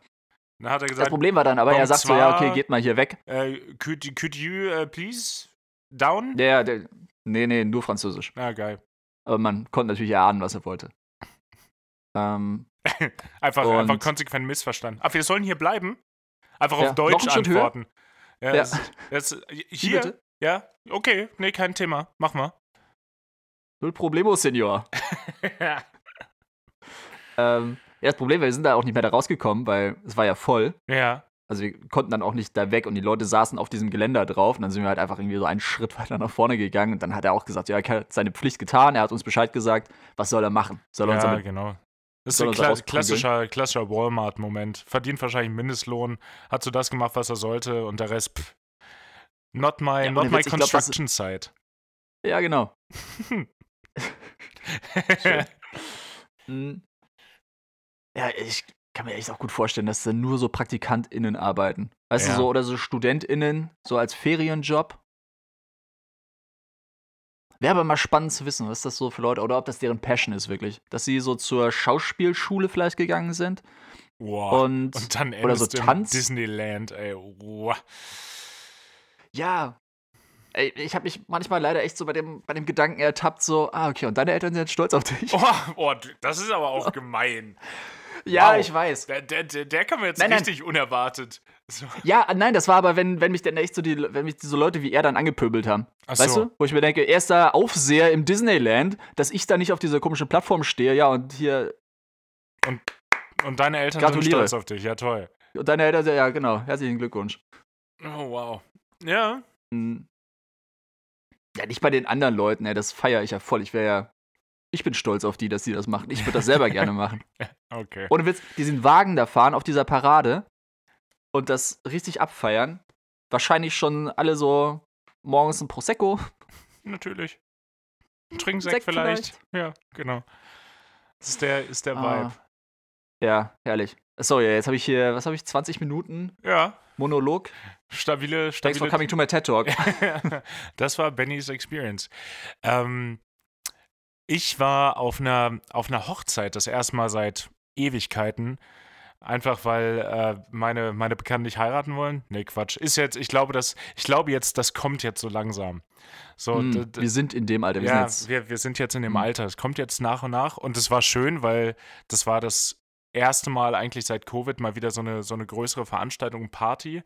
Dann hat er Das gesagt, Problem war dann aber, er sagt so, ja, okay, geht mal hier weg. äh, could, could you uh, please down? Der, der, nee, nee, nur Französisch. Ah, geil. Aber man konnte natürlich erahnen, was er wollte. Ähm, Einfach, einfach konsequent missverstanden. Ach, wir sollen hier bleiben? Einfach Ja, auf Deutsch Schritt höher? antworten. Ja, Ja. Das, das, hier? bitte? Ja, okay, nee, kein Thema. Mach mal. Null Problemo, Senor. Ähm, ja, das Problem war, wir sind da auch nicht mehr da rausgekommen, weil es war ja voll. ja. Also wir konnten dann auch nicht da weg und die Leute saßen auf diesem Geländer drauf und dann sind wir halt einfach irgendwie so einen Schritt weiter nach vorne gegangen und dann hat er auch gesagt, ja, er hat seine Pflicht getan, er hat uns Bescheid gesagt, was soll er machen? Soll er uns Ja, damit genau. Das ist ein uns kla klassischer, klassischer Walmart-Moment. Verdient wahrscheinlich Mindestlohn, hat so das gemacht, was er sollte und der Rest, pff. Not my, Ja, not my Witz, ich glaub, construction site. Ja, genau. Mhm. Ja, ich, kann mir echt auch gut vorstellen, dass da nur so PraktikantInnen arbeiten. Weißt Ja. du, so oder so StudentInnen, so als Ferienjob. Wäre aber mal spannend zu wissen, was das so für Leute oder ob das deren Passion ist wirklich. Dass sie so zur Schauspielschule vielleicht gegangen sind Wow. und, Und dann oder so Tanz. Disneyland, ey. Wow. Ja. Ich habe mich manchmal leider echt so bei dem, bei dem Gedanken ertappt, so, ah, okay, und deine Eltern sind jetzt stolz auf dich. Oh, oh, das ist aber auch gemein. ja, wow. ich weiß. Der, der, der, kam jetzt Nein, nein. richtig unerwartet. So. Ja, nein, das war aber, wenn, wenn mich dann echt so die, wenn mich so Leute wie er dann angepöbelt haben. Ach Weißt so. du? Wo ich mir denke, er ist da Aufseher im Disneyland, dass ich da nicht auf dieser komischen Plattform stehe, ja, und hier, Und deine Eltern Gratuliere. sind stolz auf dich. Ja, toll. und deine Eltern, ja, genau, herzlichen Glückwunsch. Oh, wow. Ja. Hm. Ja, nicht bei den anderen Leuten, ey, das feiere ich ja voll. Ich wäre ja, ich bin stolz auf die, dass die das machen. Ich würde das selber gerne machen. Okay. Ohne Witz, diesen Wagen da fahren auf dieser Parade und das richtig abfeiern. Wahrscheinlich schon alle so morgens ein Prosecco. Natürlich. Ein Trinksekt Sekt vielleicht. Ja, genau. Das ist der, ist der Ah. Vibe. Ja, herrlich. Sorry, jetzt habe ich hier, was habe ich, 20 Minuten Ja. Monolog. Stabile, Thanks for stabile coming to my TED Talk. das war Bennys Experience. Ähm, ich war auf einer, auf einer Hochzeit das erste Mal seit Ewigkeiten. Einfach weil äh, meine, meine Bekannten nicht heiraten wollen. Nee, Quatsch. Ist jetzt, ich glaube, das, ich glaube jetzt, das kommt jetzt so langsam. So, d- wir sind in dem Alter. Wir ja, sind jetzt, wir, wir sind jetzt in dem Hm. Alter. Es kommt jetzt nach und nach und es war schön, weil das war das erste Mal eigentlich seit Covid mal wieder so eine, so eine größere Veranstaltung, Party.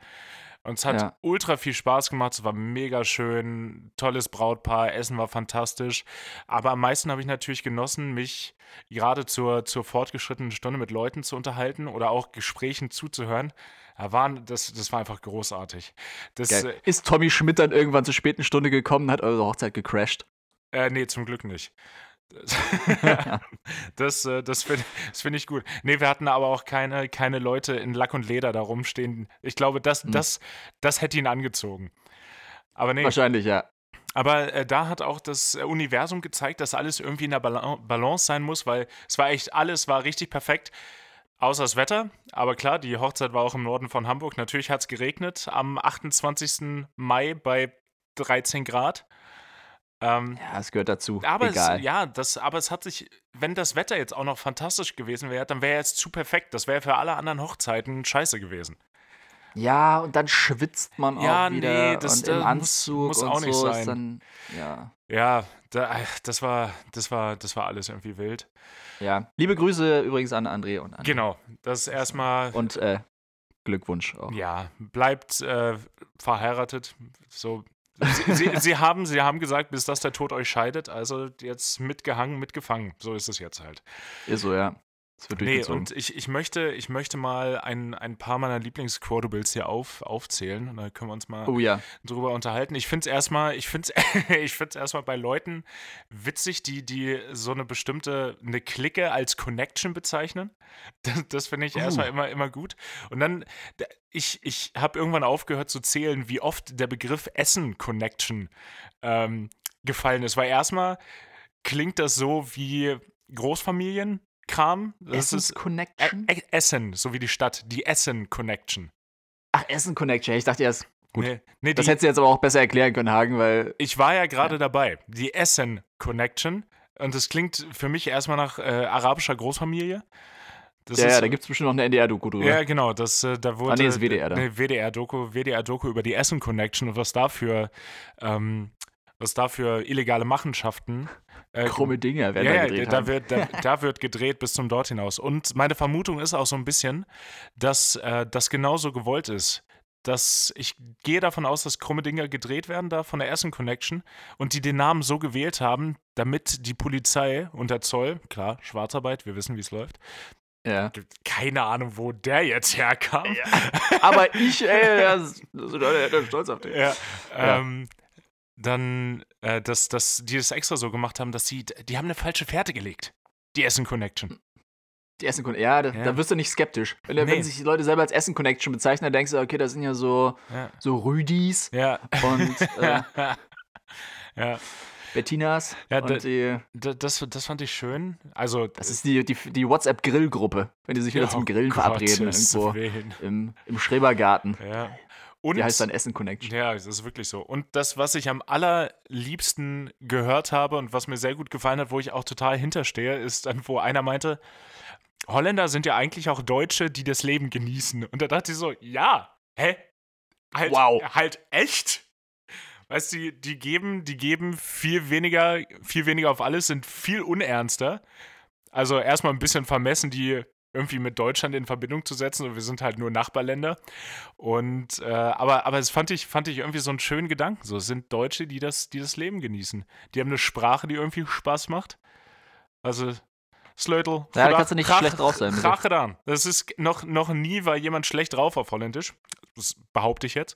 Und es hat Ja. ultra viel Spaß gemacht. Es war mega schön, tolles Brautpaar, Essen war fantastisch. Aber am meisten habe ich natürlich genossen, mich gerade zur, zur fortgeschrittenen Stunde mit Leuten zu unterhalten oder auch Gesprächen zuzuhören. Da waren, das, das war einfach großartig. Das, geil. Ist Tommy Schmidt dann irgendwann zur späten Stunde gekommen und hat eure Hochzeit gecrashed? Äh, nee, zum Glück nicht. Das, äh, das finde find ich gut. Nee, wir hatten aber auch keine, keine Leute in Lack und Leder da rumstehen. Ich glaube, das, Hm. das, das hätte ihn angezogen. Aber nee, Wahrscheinlich, ja. aber äh, da hat auch das Universum gezeigt, dass alles irgendwie in der Bala Balance sein muss, weil es war echt, alles war richtig perfekt. Außer das Wetter. Aber klar, die Hochzeit war auch im Norden von Hamburg. Natürlich hat es geregnet am 28. Mai bei 13 Grad. Ähm, Ja, es gehört dazu. aber Egal. es, ja, das, aber es hat sich, wenn das Wetter jetzt auch noch fantastisch gewesen wäre, dann wäre jetzt zu perfekt. Das wäre für alle anderen Hochzeiten scheiße gewesen. Ja, und dann schwitzt man Ja, auch wieder nee, das- und das im muss- Anzug muss und auch nicht so sein. ist dann ja. Ja, da, ach, das war, das war, das war alles irgendwie wild. Ja. Liebe Grüße übrigens an André und an Genau, das erstmal, und äh, Glückwunsch auch. ja, bleibt äh, verheiratet. So, sie, sie, haben, sie haben gesagt, bis dass der Tod euch scheidet. Also jetzt mitgehangen, mitgefangen. So ist es jetzt halt. Ist so, ja. Es wird Nee, und ich, ich, möchte, ich möchte mal ein, ein paar meiner Lieblingsquotables hier auf, aufzählen und dann können wir uns mal oh ja. drüber unterhalten. Ich finde es erstmal, ich finde ich find's erstmal bei Leuten witzig, die, die so eine bestimmte, eine Clique als Connection bezeichnen. Das, das finde ich Uh. erstmal immer, immer gut. Und dann, da- ich, ich habe irgendwann aufgehört zu zählen, wie oft der Begriff Essen-Connection ähm, gefallen ist. Weil erstmal klingt das so wie Großfamilienkram. Das Essens ist Connection? Ä- Ä- Essen, so wie die Stadt, die Essen-Connection. Ach, Essen Connection. Ich dachte erst, Gut. Nee, nee, das hättest du jetzt aber auch besser erklären können, Hagen, weil Ich war ja gerade dabei. Die Essen Connection. Und das klingt für mich erstmal nach äh, arabischer Großfamilie. Das ja, ist, ja, da gibt es bestimmt noch eine NDR-Doku drüber. ja, genau. Das, äh, da wurde, Ah, nee, ist WDR da. Nee, WDR-Doku WDR -Doku über die Essen Connection und was dafür, ähm, was dafür illegale Machenschaften. Äh, Krumme Dinge werden ja, da ja, gedreht da haben. wird, da, da wird gedreht bis zum dort hinaus. Und meine Vermutung ist auch so ein bisschen, dass äh, das genauso gewollt ist. Dass ich gehe davon aus, dass krumme Dinger gedreht werden da von der Essen Connection und die den Namen so gewählt haben, damit die Polizei und der Zoll, klar, Schwarzarbeit, wir wissen, wie es läuft, Ja. keine Ahnung, wo der jetzt herkam. Aber ich, ey, ja, so Leute, ich bin stolz auf dich. Ja, Ja. ähm, dann, äh, dass, dass die das extra so gemacht haben, dass sie, die haben eine falsche Fährte gelegt. Die Essen Connection. Die Essen Connection, ja, da, Ja. da wirst du nicht skeptisch. Wenn, Nee. wenn sich die Leute selber als Essen Connection bezeichnen, dann denkst du, okay, das sind ja so, Ja. so Rüdis Ja. und äh, ja. Bettinas Ja, und da- die, Da- Das, das fand ich schön. Also, das ist die, die, die WhatsApp-Grillgruppe, wenn die sich wieder Ja, zum oh Grillen verabreden Gottes irgendwo Willen. im, im Schrebergarten. Ja. Und Die heißt dann Essen Connection. Ja, das ist wirklich so. Und das, was ich am allerliebsten gehört habe und was mir sehr gut gefallen hat, wo ich auch total hinterstehe, ist dann, wo einer meinte, Holländer sind ja eigentlich auch Deutsche, die das Leben genießen. Und da dachte ich so, ja, hä? Halt, Wow. Halt echt? Weißt du, die, die geben, die geben viel weniger, viel weniger auf alles, sind viel unernster. Also erstmal ein bisschen vermessen, die irgendwie mit Deutschland in Verbindung zu setzen. Und wir sind halt nur Nachbarländer. Und äh, aber, aber es fand ich, fand ich irgendwie so einen schönen Gedanken. So, es sind Deutsche, die das, die das Leben genießen. Die haben eine Sprache, die irgendwie Spaß macht. Also, Slötel. Ja, da kannst du nicht schlecht drauf sein, bitte. Rache dann. Das ist noch, noch nie war jemand schlecht drauf auf Holländisch. Das behaupte ich jetzt.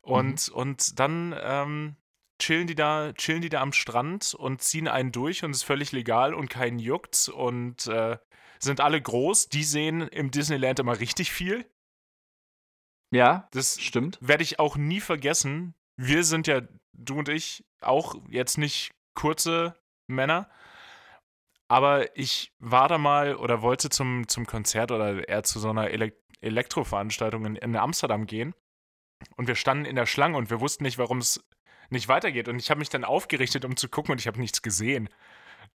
Und, und dann ähm, chillen die da, chillen die da am Strand und ziehen einen durch und es ist völlig legal und keinen juckt und äh, sind alle groß. Die sehen im Disneyland immer richtig viel. Ja, Das stimmt. werde ich auch nie vergessen. Wir sind ja, du und ich, auch jetzt nicht kurze Männer. Aber ich war da mal oder wollte zum, zum Konzert oder eher zu so einer Elek Elektroveranstaltung in, in Amsterdam gehen. Und wir standen in der Schlange und wir wussten nicht, warum es nicht weitergeht. Und ich habe mich dann aufgerichtet, um zu gucken und ich habe nichts gesehen.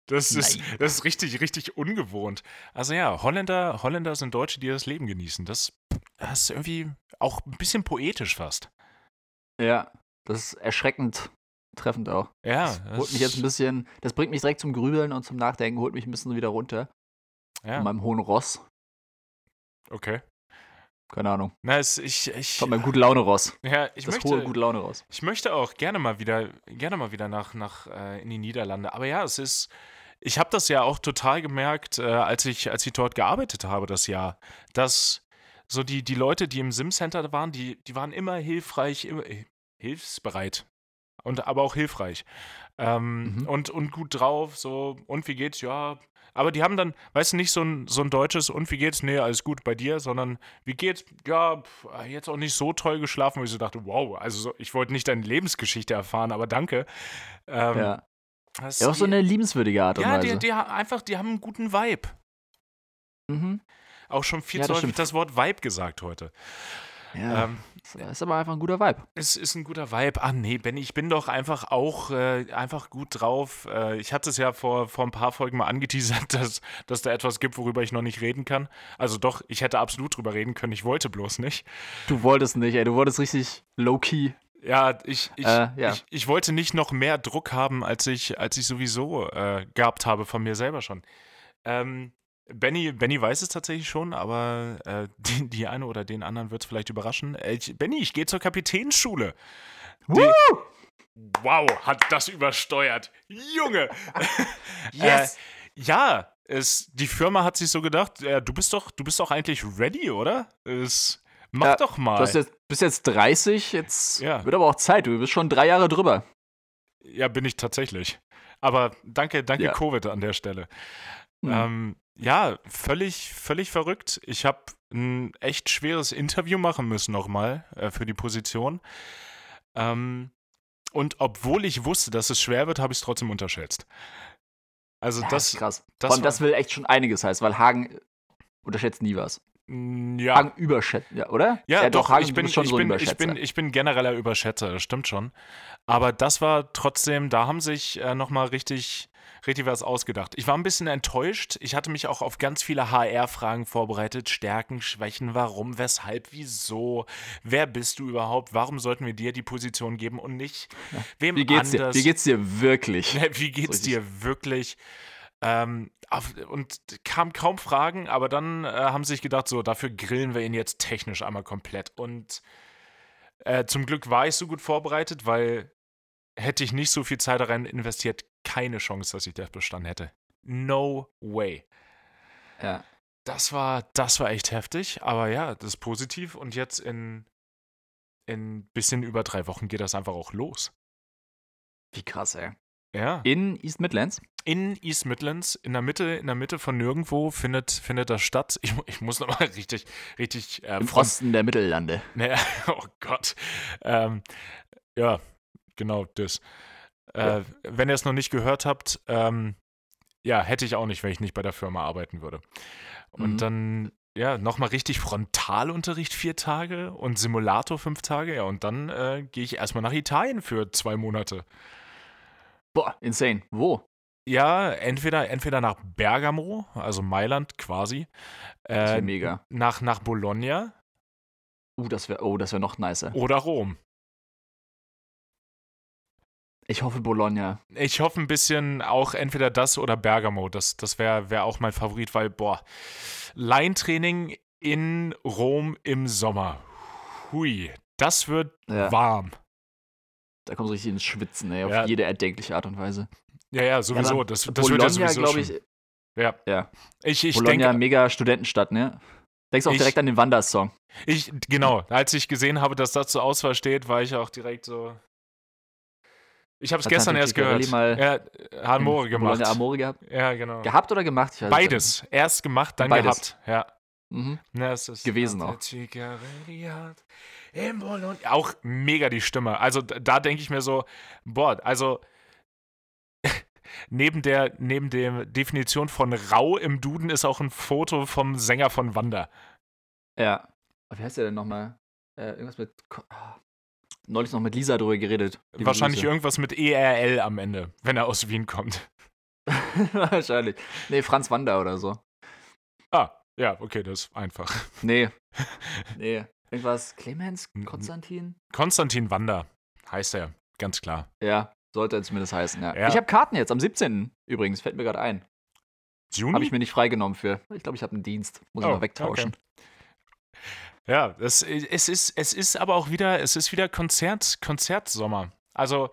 Das ist, das ist richtig, richtig ungewohnt. Also ja, Holländer, Holländer sind Deutsche, die das Leben genießen. Das, das ist irgendwie auch ein bisschen poetisch fast. Ja, das ist erschreckend treffend auch. Ja, Das das holt mich jetzt ein bisschen, das bringt mich direkt zum Grübeln und zum Nachdenken, holt mich ein bisschen wieder runter von Ja, meinem hohen Ross. okay. Keine Ahnung. Na, es, ich, ich, Von meinem gute Laune Ross. ja, ich das möchte, hohe gute Laune Ross. Ich möchte auch gerne mal wieder, gerne mal wieder nach, nach äh, in die Niederlande. Aber ja, es ist, ich habe das ja auch total gemerkt, äh, als ich, als ich dort gearbeitet habe das Jahr, dass so die, die Leute, die im Sim-Center waren, die, die waren immer hilfreich, immer, äh, hilfsbereit. Und aber auch hilfreich. Ähm, Mhm. und, und gut drauf, so, und wie geht's? Ja. Aber die haben dann, weißt du, nicht so ein, so ein deutsches, und wie geht's? Nee, alles gut bei dir, sondern wie geht's? Ja, jetzt auch nicht so toll geschlafen, wo ich so dachte, wow, also so, ich wollte nicht deine Lebensgeschichte erfahren, aber danke. Ähm, ja. Das- ja, auch so die- eine liebenswürdige Art und ja, Weise. die, die, ha- einfach, die haben einen guten Vibe. mhm. Auch schon viel Ja, zu das häufig stimmt. das Wort Vibe gesagt heute. Ja, Ähm, ist aber einfach ein guter Vibe. Es ist ein guter Vibe. Ah, nee, Benny, ich bin doch einfach auch äh, einfach gut drauf. Äh, ich hatte es ja vor, vor ein paar Folgen mal angeteasert, dass, dass da etwas gibt, worüber ich noch nicht reden kann. Also doch, ich hätte absolut drüber reden können, ich wollte bloß nicht. Du wolltest nicht, ey. Du wolltest richtig low-key. Ja, ich, ich, Äh, ja. ich, ich wollte nicht noch mehr Druck haben, als ich, als ich sowieso äh, gehabt habe von mir selber schon. Ähm, Benny, Benny weiß es tatsächlich schon, aber äh, die, die eine oder den anderen wird es vielleicht überraschen. Äh, ich, Benny, ich gehe zur Kapitänsschule. Die, wow, hat das übersteuert. Junge! Yes! Äh, ja, es, die Firma hat sich so gedacht, äh, du bist doch, du bist doch eigentlich ready, oder? Es, mach Ja, doch mal. Du hast jetzt, bist jetzt 30, jetzt Ja. wird aber auch Zeit. Du bist schon drei Jahre drüber. Ja, bin ich tatsächlich. Aber danke, danke Ja. Covid an der Stelle. Mhm. Ähm, ja, völlig, völlig verrückt. Ich habe ein echt schweres Interview machen müssen nochmal äh, für die Position. Ähm, und obwohl ich wusste, dass es schwer wird, habe ich es trotzdem unterschätzt. Also Ja, das, krass. das war- das will echt schon einiges heißen, weil Hagen unterschätzt nie was. Mm, ja, Hagen überschätzt, ja, oder? Ja, doch, Hagen, ich, bin, schon ich, so bin, ich, bin, ich bin genereller Überschätzer, das stimmt schon. Aber das war trotzdem, da haben sich äh, nochmal richtig, richtig was ausgedacht. Ich war ein bisschen enttäuscht. Ich hatte mich auch auf ganz viele HR-Fragen vorbereitet. Stärken, Schwächen, warum, weshalb, wieso, wer bist du überhaupt, warum sollten wir dir die Position geben und nicht wem Wie geht's dir? anders. Wie geht's dir wirklich? Ja, Wie geht's richtig. dir wirklich? Ähm, und kam kaum Fragen, aber dann äh, haben sie sich gedacht, so, dafür grillen wir ihn jetzt technisch einmal komplett. Und äh, zum Glück war ich so gut vorbereitet, weil hätte ich nicht so viel Zeit darin investiert, keine Chance, dass ich das bestanden hätte. No way. Ja. Das war, das war echt heftig, aber ja, das ist positiv und jetzt in in bisschen über drei Wochen geht das einfach auch los. Wie krass, ey. Ja. In East Midlands? in East Midlands, in der Mitte, in der Mitte von nirgendwo findet, findet das statt. Ich, ich muss nochmal richtig, richtig äh, Im von- Osten der Mittellande. Ne, oh Gott. Ähm, ja, genau das. Äh, wenn ihr es noch nicht gehört habt, ähm, ja, hätte ich auch nicht, wenn ich nicht bei der Firma arbeiten würde. Und Mhm. dann, ja, nochmal richtig Frontalunterricht vier Tage und Simulator fünf Tage. Ja, und dann äh, gehe ich erstmal nach Italien für zwei Monate. Boah, insane. Wo? Ja, entweder, entweder nach Bergamo, also Mailand quasi. Äh, mega. nach, nach Bologna Uh, das wäre oh, das wäre noch nicer. oder Rom. Ich hoffe Bologna. Ich hoffe ein bisschen auch entweder das oder Bergamo. Das, das wäre wär auch mein Favorit, weil, boah, Leintraining in Rom im Sommer. Hui, das wird Ja. warm. Da kommst du richtig ins Schwitzen, ey, auf Ja. jede erdenkliche Art und Weise. Ja, ja, sowieso. aber das das wird ja Bologna, sowieso glaube schon. ich, Ja. ja. Ich, ich Bologna, denke, mega Studentenstadt, ne? Denkst auch Ich- direkt an den Wandersong. ich, genau, als ich gesehen habe, dass das zur Auswahl steht, war ich auch direkt so. Ich habe es gestern erst gehört. Mal Ja, Amore gemacht. Bologna Amore gehabt? Ja, genau. Gehabt oder gemacht? Ich Beides. Erst gemacht, dann Beides. gehabt. Ja. nicht. Mhm. Ja, es ist Gewesen auch. Im Bologna- Auch mega die Stimme. Also da denke ich mir so, boah, also neben der neben der Definition von rau im Duden ist auch ein Foto vom Sänger von Wanda. Ja. Wie heißt der denn nochmal? Äh, irgendwas mit. Ah. Neulich noch mit Lisa drüber geredet. Wahrscheinlich Grüße. irgendwas mit ERL am Ende, wenn er aus Wien kommt. Wahrscheinlich. Nee, Franz Wander oder so. Ah, ja, okay, das ist einfach. Nee. Nee. Irgendwas. Clemens? Konstantin? Konstantin Wander heißt er, ganz klar. Ja, sollte er zumindest heißen, ja. Ja. Ich habe Karten jetzt, am 17. übrigens, fällt mir gerade ein. Juni? Habe ich mir nicht freigenommen für. Ich glaube, ich habe einen Dienst. Muss Oh, ich mal wegtauschen. Ja, das, es, ist, es ist aber auch wieder, es ist wieder Konzert, Konzertsommer. Also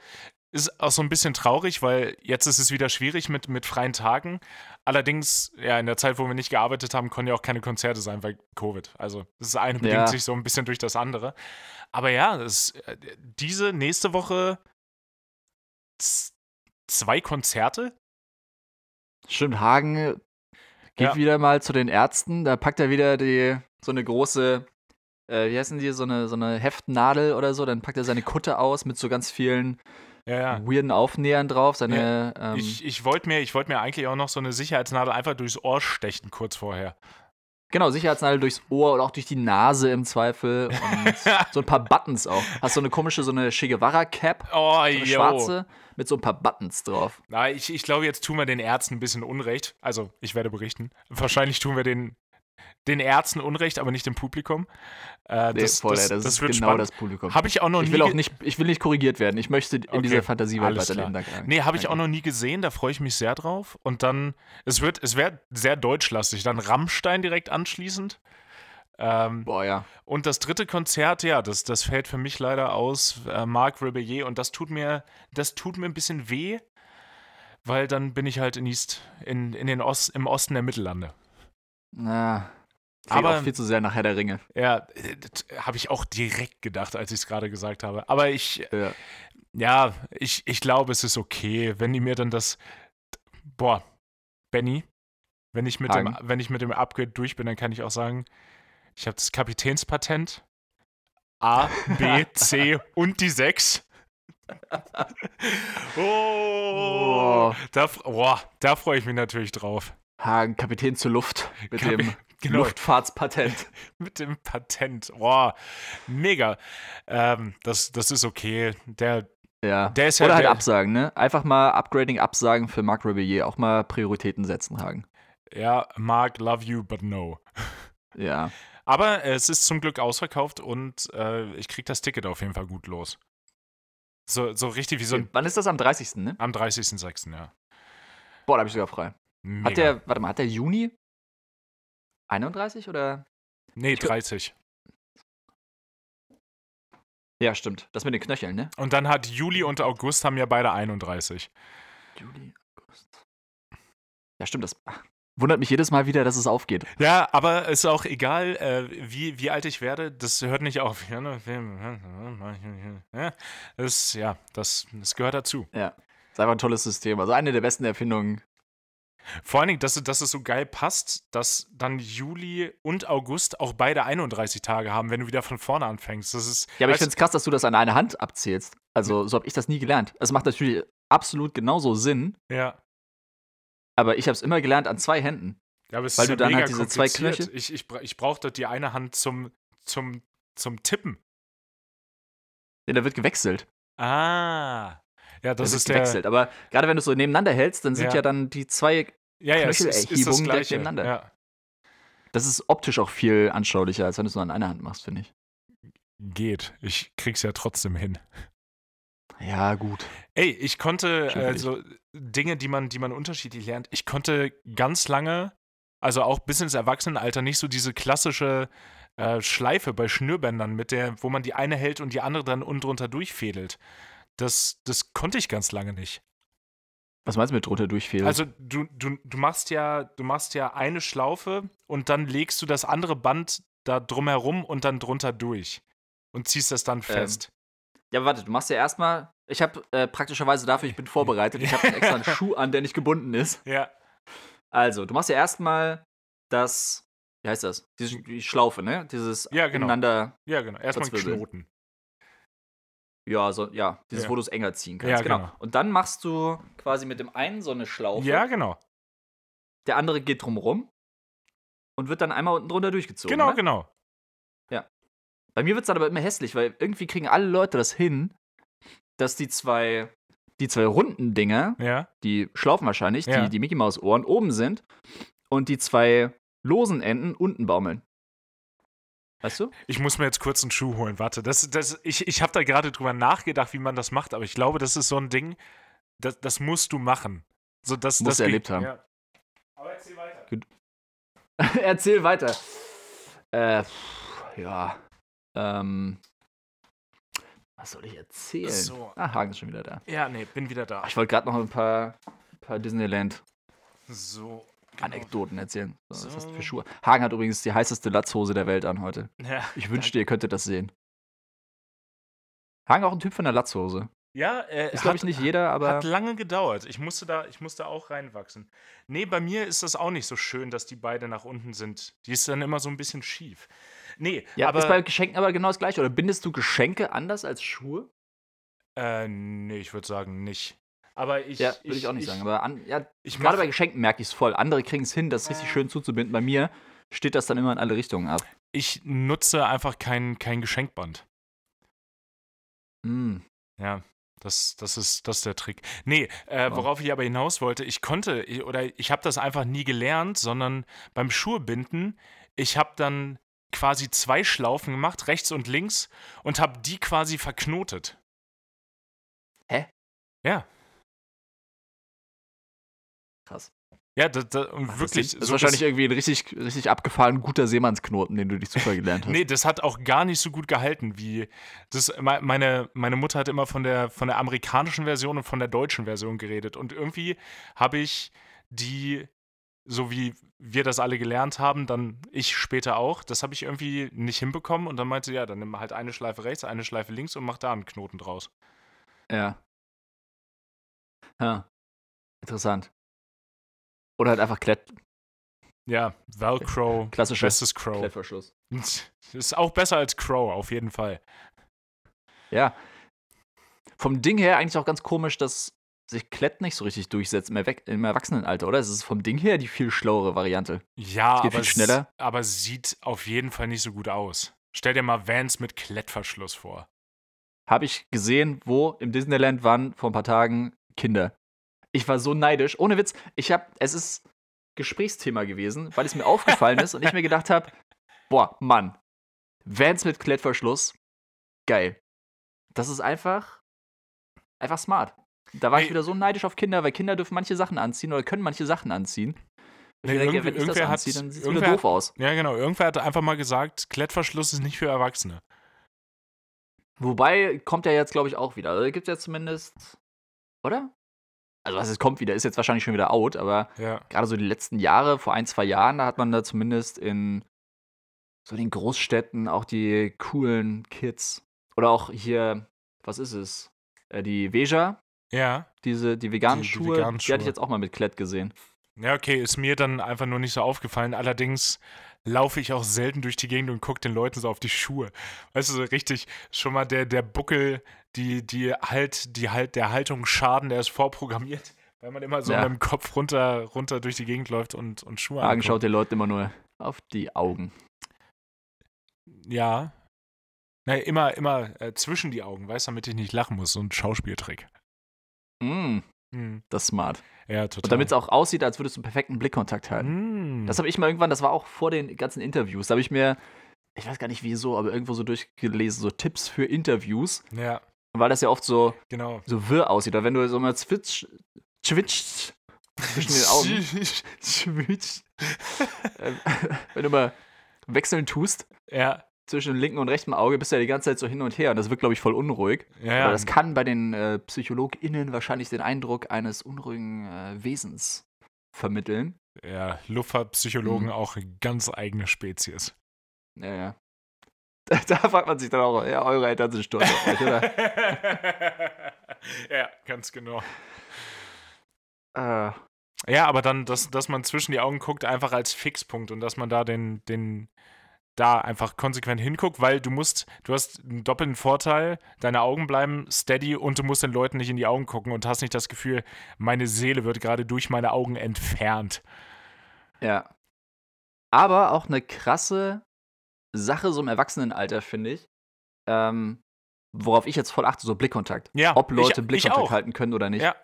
ist auch so ein bisschen traurig, weil jetzt ist es wieder schwierig mit, mit freien Tagen. Allerdings, ja, in der Zeit, wo wir nicht gearbeitet haben, konnten ja auch keine Konzerte sein, weil Covid. Also das eine bedingt Ja. sich so ein bisschen durch das andere. Aber ja, das, äh, diese nächste Woche zwei Konzerte. Stimmt, Hagen geht Ja. wieder mal zu den Ärzten. Da packt er wieder die, so eine große, äh, wie heißen die, so eine, so eine Heftnadel oder so. Dann packt er seine Kutte aus mit so ganz vielen Ja, ja. weirden Aufnähern drauf. Seine, ähm, Ich, ich wollte mir, ich wollt mir eigentlich auch noch so eine Sicherheitsnadel einfach durchs Ohr stechen, kurz vorher. genau, Sicherheitsnadel durchs Ohr und auch durch die Nase im Zweifel. Und so ein paar Buttons auch. Hast so eine komische, so eine Che Guevara-Cap, Oh, so eine schwarze, mit so ein paar Buttons drauf. Na, ich, ich glaube, jetzt tun wir den Ärzten ein bisschen Unrecht. Also, ich werde berichten. Wahrscheinlich tun wir den, den Ärzten Unrecht, aber nicht dem Publikum. Äh, Nee, das, voll, das, das, das ist genau spannend. das Publikum. Habe ich auch noch ich nie will auch nicht, ich will nicht korrigiert werden. Ich möchte in Okay, dieser Fantasiewelt weiterleben. Danke. Nee, habe ich auch noch nie gesehen, da freue ich mich sehr drauf. Und dann, es wird, es wird sehr deutschlastig. Dann Rammstein direkt anschließend. Ähm, Boah, ja. und das dritte Konzert, ja, das, das fällt für mich leider aus, äh, Marc Rebellier. Und das tut mir, das tut mir ein bisschen weh, weil dann bin ich halt in East, in, in den Ost, im Osten der Mittellande. Na, Aber- auch viel zu sehr nach Herr der Ringe. Ja, habe ich auch direkt gedacht, als ich es gerade gesagt habe. Aber ich, Ja. ja, ich, ich glaube, es ist okay, wenn die mir dann das. Boah, Benny, wenn ich mit, dem, Hagen. wenn ich mit dem Upgrade durch bin, dann kann ich auch sagen, ich habe das Kapitänspatent. A, B, C und die 6. Oh, Oh. da, boah, da freue ich mich natürlich drauf. Hagen, Kapitän zur Luft mit Kapi- dem genau. Luftfahrtspatent. Mit dem Patent. Boah, mega. Ähm, das, das ist okay. Der, Ja. Der ist ja Oder halt absagen, ne? Einfach mal Upgrading, Absagen für Marc Rebellier. Auch mal Prioritäten setzen, Hagen. ja, Mark, love you, but no. Ja. Aber es ist zum Glück ausverkauft und äh, ich krieg das Ticket auf jeden Fall gut los. So, so richtig wie so ein, Wann ist das am 30. ne? am 30.06. ja. Boah, da hab ich sogar frei. Mega. Hat der, warte mal, hat der Juni 31 oder? nee, ich- 30. Ja, stimmt. Das mit den Knöcheln, ne? Und dann hat Juli und August haben ja beide 31. Juli, August. Ja, stimmt. Das wundert mich jedes Mal wieder, dass es aufgeht. Ja, aber ist auch egal, äh, wie, wie alt ich werde, das hört nicht auf. Ja, ne, Das, ja, das, das gehört dazu. Ja. Ist einfach ein tolles System. Also eine der besten Erfindungen. Vor allen Dingen, dass, dass es so geil passt, dass dann Juli und August auch beide 31 Tage haben, wenn du wieder von vorne anfängst. Das ist, Ja, aber ich finde es krass, dass du das an einer Hand abzählst. Also, so habe ich das nie gelernt. Es macht natürlich absolut genauso Sinn, Ja. aber ich habe es immer gelernt an zwei Händen. Ja, aber es Weil ist du ja dann mega halt diese zwei. Knöchel- Ich, ich, ich brauche dort die eine Hand zum, zum, zum Tippen. Ja, da wird gewechselt. Ah. Ja, Das ist der. gewechselt. Aber gerade wenn du es so nebeneinander hältst, dann sind Ja. ja, dann die zwei. Ja, ja, es ist, ist das Knöchelerhebungen direkt gleiche. nebeneinander. Ja. Das ist optisch auch viel anschaulicher, als wenn du es nur an einer Hand machst, finde ich. Geht. Ich krieg's ja trotzdem hin. Ja, gut. Ey, ich konnte Schön für äh, dich. so Dinge, die man, die man unterschiedlich lernt. Ich konnte ganz lange, also auch bis ins Erwachsenenalter, nicht so diese klassische äh, Schleife bei Schnürbändern, mit der, wo man die eine hält und die andere dann unten drunter durchfädelt. Das, das konnte ich ganz lange nicht. Was meinst du mit drunter durchfehlen? Also du, du, du machst ja, du machst ja eine Schlaufe und dann legst du das andere Band da drumherum und dann drunter durch und ziehst das dann fest. ja, warte, du machst ja erstmal. Ich habe äh, praktischerweise dafür, ich bin vorbereitet. Ich habe extra einen Schuh an, der nicht gebunden ist. ja, Also, du machst ja erstmal das. Wie heißt das? Diese die Schlaufe, ne? Dieses Ja, genau. ineinander. ja, genau. Erstmal einen. Knoten. Ja, so, ja, dieses, Ja. wo du es enger ziehen kannst. Ja, genau. genau. Und dann machst du quasi mit dem einen so eine Schlaufe. Ja, genau. Der andere geht drumrum und wird dann einmal unten drunter durchgezogen. Genau, ne? genau. Bei mir wird es dann aber immer hässlich, weil irgendwie kriegen alle Leute das hin, dass die zwei, die zwei runden Dinger, Ja. die Schlaufen wahrscheinlich, Ja. die, die Mickey Maus Ohren oben sind und die zwei losen Enden unten baumeln. Weißt du? Ich muss mir jetzt kurz einen Schuh holen. Warte, das, das, ich, ich habe da gerade drüber nachgedacht, wie man das macht, aber ich glaube, das ist so ein Ding, das, das musst du machen. So, das, Musst das du erlebt haben. Ja. Aber erzähl weiter. Erzähl weiter. Äh, ja. Ähm. Was soll ich erzählen? So. Ah, Hagen ist schon wieder da. Ja, nee, bin wieder da. Ich wollte gerade noch ein paar, paar Disneyland-Anekdoten So. Genau. erzählen. So, Was hast du So. für Schuhe? Hagen hat übrigens die heißeste Latzhose der Welt an heute. Ja, Ich wünschte, ihr könntet das sehen. Hagen auch ein Typ von der Latzhose. ja äh, Ist, glaube ich, hat- nicht jeder, aber. Hat lange gedauert. Ich musste, da, ich musste auch reinwachsen. Nee, bei mir ist das auch nicht so schön, dass die beide nach unten sind. Die ist dann immer so ein bisschen schief. Nee, ja, aber. ist bei Geschenken aber genau das gleiche. Oder bindest du Geschenke anders als Schuhe? äh, nee, ich würde sagen nicht. Aber ich. Ja, würde ich, auch nicht sagen. Aber an, ja, Ich gerade bei Geschenken merke ich es voll. Andere kriegen es hin, das richtig schön zuzubinden. Bei mir steht das dann immer in alle Richtungen ab. ich nutze einfach kein, kein Geschenkband. Mm. Ja, das, das, ist, das ist der Trick. Nee, äh, worauf ich aber hinaus wollte, ich konnte, ich- oder ich habe das einfach nie gelernt, sondern beim Schuhebinden, ich habe dann quasi zwei Schlaufen gemacht, rechts und links, und habe die quasi verknotet. Hä? Ja. Krass. Ja, da, da, und Ach, wirklich. Das ist, das so wahrscheinlich irgendwie ein richtig, richtig abgefahren guter Seemannsknoten, den du dich super gelernt hast. Nee, das hat auch gar nicht so gut gehalten wie. Das, me- meine, meine Mutter hat immer von der, von der amerikanischen Version und von der deutschen Version geredet. Und irgendwie habe ich die, so wie wir das alle gelernt haben, dann ich später auch, das habe ich irgendwie nicht hinbekommen. Und dann meinte ja, dann nimm halt eine Schleife rechts, eine Schleife links und mach da einen Knoten draus. Ja. Ja. Interessant. Oder halt einfach Klett Ja, Velcro, klassischer bestes Crow. Klettverschluss. Ist auch besser als Crow, auf jeden Fall. Ja. Vom Ding her eigentlich auch ganz komisch, dass sich Klett nicht so richtig durchsetzt im, Erwe im Erwachsenenalter, oder? Es ist vom Ding her die viel schlauere Variante. Ja, Es geht aber, viel schneller. s- aber sieht auf jeden Fall nicht so gut aus. Stell dir mal Vans mit Klettverschluss vor. Habe ich gesehen, wo im Disneyland waren vor ein paar Tagen Kinder. Ich war so neidisch. Ohne Witz, ich habe, es ist Gesprächsthema gewesen, weil es mir aufgefallen ist und ich mir gedacht habe, boah, Mann, Vans mit Klettverschluss, geil. Das ist einfach, einfach smart. Da war ich Hey. wieder so neidisch auf Kinder, weil Kinder dürfen manche Sachen anziehen oder können manche Sachen anziehen. Ich Nee, denke, wenn ich das anziehe, dann sieht es wieder doof aus. Ja, genau. Irgendwer hat einfach mal gesagt, Klettverschluss ist nicht für Erwachsene. Wobei, kommt ja jetzt, glaube ich, auch wieder. Also, gibt es ja zumindest, oder? Also, was es kommt wieder, ist jetzt wahrscheinlich schon wieder out, aber Ja. gerade so die letzten Jahre, vor ein, zwei Jahren, da hat man da zumindest in so den Großstädten auch die coolen Kids. Oder auch hier, was ist es? Äh, die Veja, Ja. diese, die veganen Die- die Schuhe, veganen die hatte ich jetzt auch mal mit Klett gesehen. Ja, okay, ist mir dann einfach nur nicht so aufgefallen. Allerdings laufe ich auch selten durch die Gegend und gucke den Leuten so auf die Schuhe. Weißt du, so richtig schon mal der, der Buckel, die, die halt, die halt der Haltung Schaden, der ist vorprogrammiert, weil man immer so Ja. mit dem Kopf runter, runter durch die Gegend läuft und, und Schuhe Hagen anguckt. schaut den Leuten immer nur auf die Augen. Ja. Naja, immer, immer äh, zwischen die Augen, weißt du, damit ich nicht lachen muss. So ein Schauspieltrick. Mm, Hm. das ist smart. Ja, total. Und damit es auch aussieht, als würdest du einen perfekten Blickkontakt halten. Hm. Das habe ich mal irgendwann, das war auch vor den ganzen Interviews, da habe ich mir, ich weiß gar nicht wieso, aber irgendwo so durchgelesen, so Tipps für Interviews, ja, weil das ja oft so, genau. so wirr aussieht. Oder wenn du so mal zwitsch, zwitscht zwischen den Augen, zwitscht, wenn du mal wechseln tust ja, zwischen dem linken und rechten Auge, bist du ja die ganze Zeit so hin und her und das wird, glaube ich, voll unruhig. ja, Aber ja. das kann bei den äh, PsychologInnen wahrscheinlich den Eindruck eines unruhigen äh, Wesens vermitteln. ja, Luftfahrtpsychologen Mhm. auch eine ganz eigene Spezies. Ja, ja. Da, da fragt man sich dann auch, ja, eure Eltern sind stolz auf euch, oder? ja, ganz genau. Äh, Ja, aber dann, dass, dass man zwischen die Augen guckt, einfach als Fixpunkt und dass man da den, den, da einfach konsequent hinguckt, weil du musst, du hast einen doppelten Vorteil, deine Augen bleiben steady und du musst den Leuten nicht in die Augen gucken und hast nicht das Gefühl, meine Seele wird gerade durch meine Augen entfernt. ja. Aber auch eine krasse Sache so im Erwachsenenalter, finde ich. Ähm, worauf ich jetzt voll achte, so Blickkontakt. Ja, Ob Leute ich, Blickkontakt ich halten können oder nicht. Ja,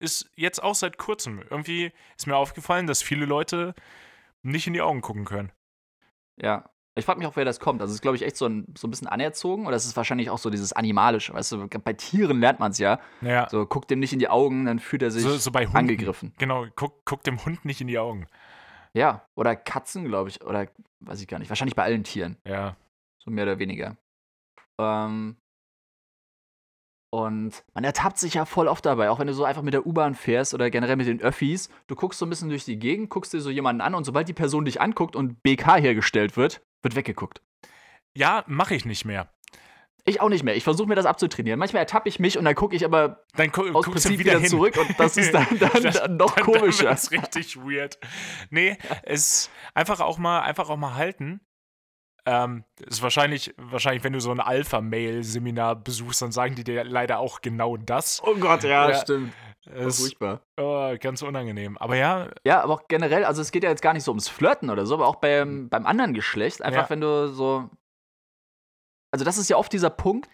ist jetzt auch seit kurzem. Irgendwie ist mir aufgefallen, dass viele Leute nicht in die Augen gucken können. Ja. Ich frage mich auch, wer das kommt. Also, es ist, glaube ich, echt so ein, so ein bisschen anerzogen. Oder es ist wahrscheinlich auch so dieses Animalische. Weißt du, bei Tieren lernt man es ja. Naja, So, guckt dem nicht in die Augen, dann fühlt er sich so, so bei Hunden. angegriffen. Genau, guck, guck dem Hund nicht in die Augen. Ja. Oder Katzen, glaube ich. Oder weiß ich gar nicht. Wahrscheinlich bei allen Tieren. Ja, So mehr oder weniger. Ähm, und man ertappt sich ja voll oft dabei, auch wenn du so einfach mit der U-Bahn fährst oder generell mit den Öffis. Du guckst so ein bisschen durch die Gegend, guckst dir so jemanden an und sobald die Person dich anguckt und BK hergestellt wird, wird weggeguckt. ja mache ich nicht mehr. Ich auch nicht mehr. Ich versuche mir das abzutrainieren. Manchmal ertappe ich mich und dann gucke ich aber Dann aus guckst du Prinzip wieder, wieder, zurück und das ist dann, dann, Das- dann noch komischer. Das ist richtig weird. Nee, es einfach auch mal, einfach auch mal halten. Ähm, ist wahrscheinlich, wahrscheinlich, wenn du so ein Alpha-Mail-Seminar besuchst, dann sagen die dir leider auch genau das. Oh Gott, ja, Ja. stimmt. Es ist Furchtbar. oh, ganz unangenehm. Aber ja, Ja, aber auch generell, also es geht ja jetzt gar nicht so ums Flirten oder so, aber auch beim, beim anderen Geschlecht, einfach Ja. wenn du so. Also, das ist ja oft dieser Punkt.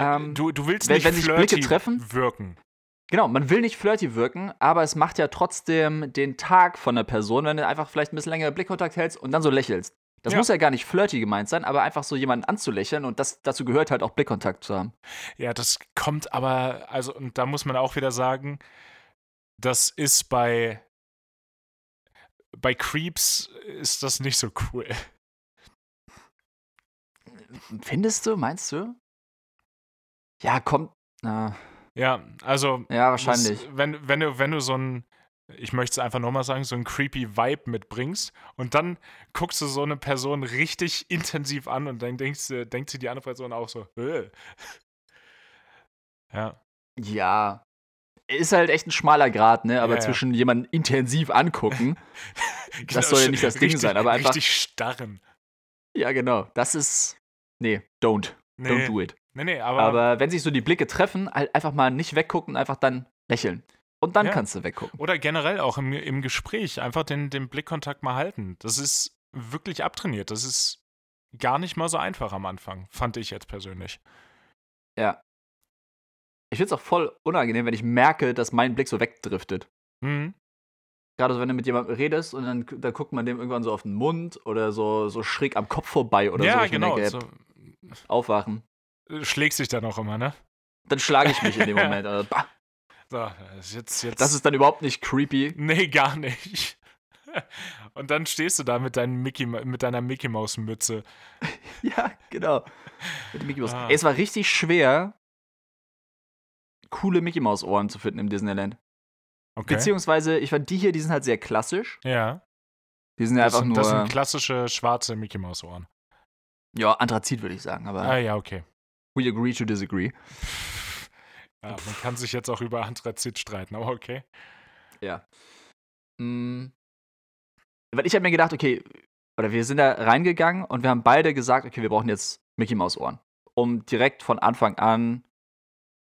Ähm, du, du willst wenn- nicht wenn sich flirty Blicke treffen? wirken. genau, man will nicht flirty wirken, aber es macht ja trotzdem den Tag von der Person, wenn du einfach vielleicht ein bisschen länger Blickkontakt hältst und dann so lächelst. Das Ja. muss ja gar nicht flirty gemeint sein, aber einfach so jemanden anzulächeln und das, dazu gehört halt auch Blickkontakt zu haben. Ja, das kommt aber, also, und da muss man auch wieder sagen, das ist bei, bei Creeps ist das nicht so cool. Findest du, meinst du? Ja, kommt. Na, Ja, also, ja, das, wahrscheinlich. wenn, wenn, du, wenn du so ein, ich möchte es einfach nochmal sagen, so ein creepy Vibe mitbringst und dann guckst du so eine Person richtig intensiv an und dann denkst, denkt sich die andere Person auch so, äh. Ja, Ja. Ist halt echt ein schmaler Grad, ne? Aber Ja, ja. zwischen jemanden intensiv angucken. Genau, soll ja nicht das Ding richtig, sein, aber einfach- Richtig starren. ja, genau. Das ist. Nee, don't. Nee, Don't do it. nee, nee, aber, Aber wenn sich so die Blicke treffen, halt einfach mal nicht weggucken, einfach dann lächeln. Und dann Ja. kannst du weggucken. Oder generell auch im, im Gespräch einfach den, den Blickkontakt mal halten. Das ist wirklich abtrainiert. Das ist gar nicht mal so einfach am Anfang, fand ich jetzt persönlich. Ja. Ich finde es auch voll unangenehm, wenn ich merke, dass mein Blick so wegdriftet. Mhm. Gerade so, wenn du mit jemandem redest und dann, dann guckt man dem irgendwann so auf den Mund oder so, so schräg am Kopf vorbei oder so. ja, Ich mir genau. denke, so, Aufwachen. schlägt sich dann auch immer, ne? Dann schlage ich mich in dem Moment. Also, bah, So, das ist jetzt, jetzt. das ist dann überhaupt nicht creepy. Nee, gar nicht. Und dann stehst du da mit, deinem Mickey, mit deiner Mickey Maus Mütze. Ja, genau. Mit Mickey Mouse. Ah. Ey, es war richtig schwer, coole Mickey Maus Ohren zu finden im Disneyland. Okay. Beziehungsweise, ich fand die hier, die sind halt sehr klassisch. ja. Die sind ja Das einfach sind, nur, das sind klassische schwarze Mickey Maus Ohren. ja, Anthrazit würde ich sagen, aber Ah, ja, okay. we agree to disagree. Ja, man kann sich jetzt auch über Anthrazit streiten, aber okay. Ja. Mm. Weil ich habe mir gedacht, okay, oder wir sind da reingegangen und wir haben beide gesagt, okay, wir brauchen jetzt Mickey Maus Ohren, um direkt von Anfang an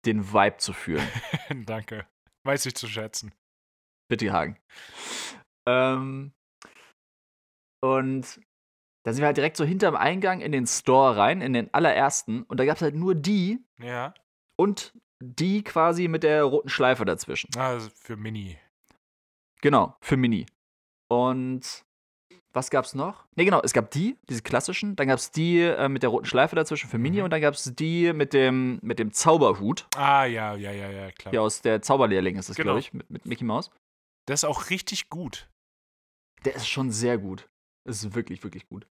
den Vibe zu fühlen. Danke. Weiß ich zu schätzen. Bitte, Hagen. Ähm, und da sind wir halt direkt so hinterm Eingang in den Store rein, in den allerersten. Und da gab es halt nur die Ja. und die quasi mit der roten Schleife dazwischen. Also für Mini. Genau, für Mini. Und was gab's noch? Ne, genau, es gab die, diese klassischen. Dann gab's die äh, mit der roten Schleife dazwischen für Mini. Mhm. Und dann gab's die mit dem, mit dem Zauberhut. Ah, ja, ja, ja, ja, klar. Ja, aus der Zauberlehrling ist das, Genau. glaube ich, mit, mit Mickey Mouse. Das ist auch richtig gut. Der ist schon sehr gut. Das ist wirklich, wirklich gut.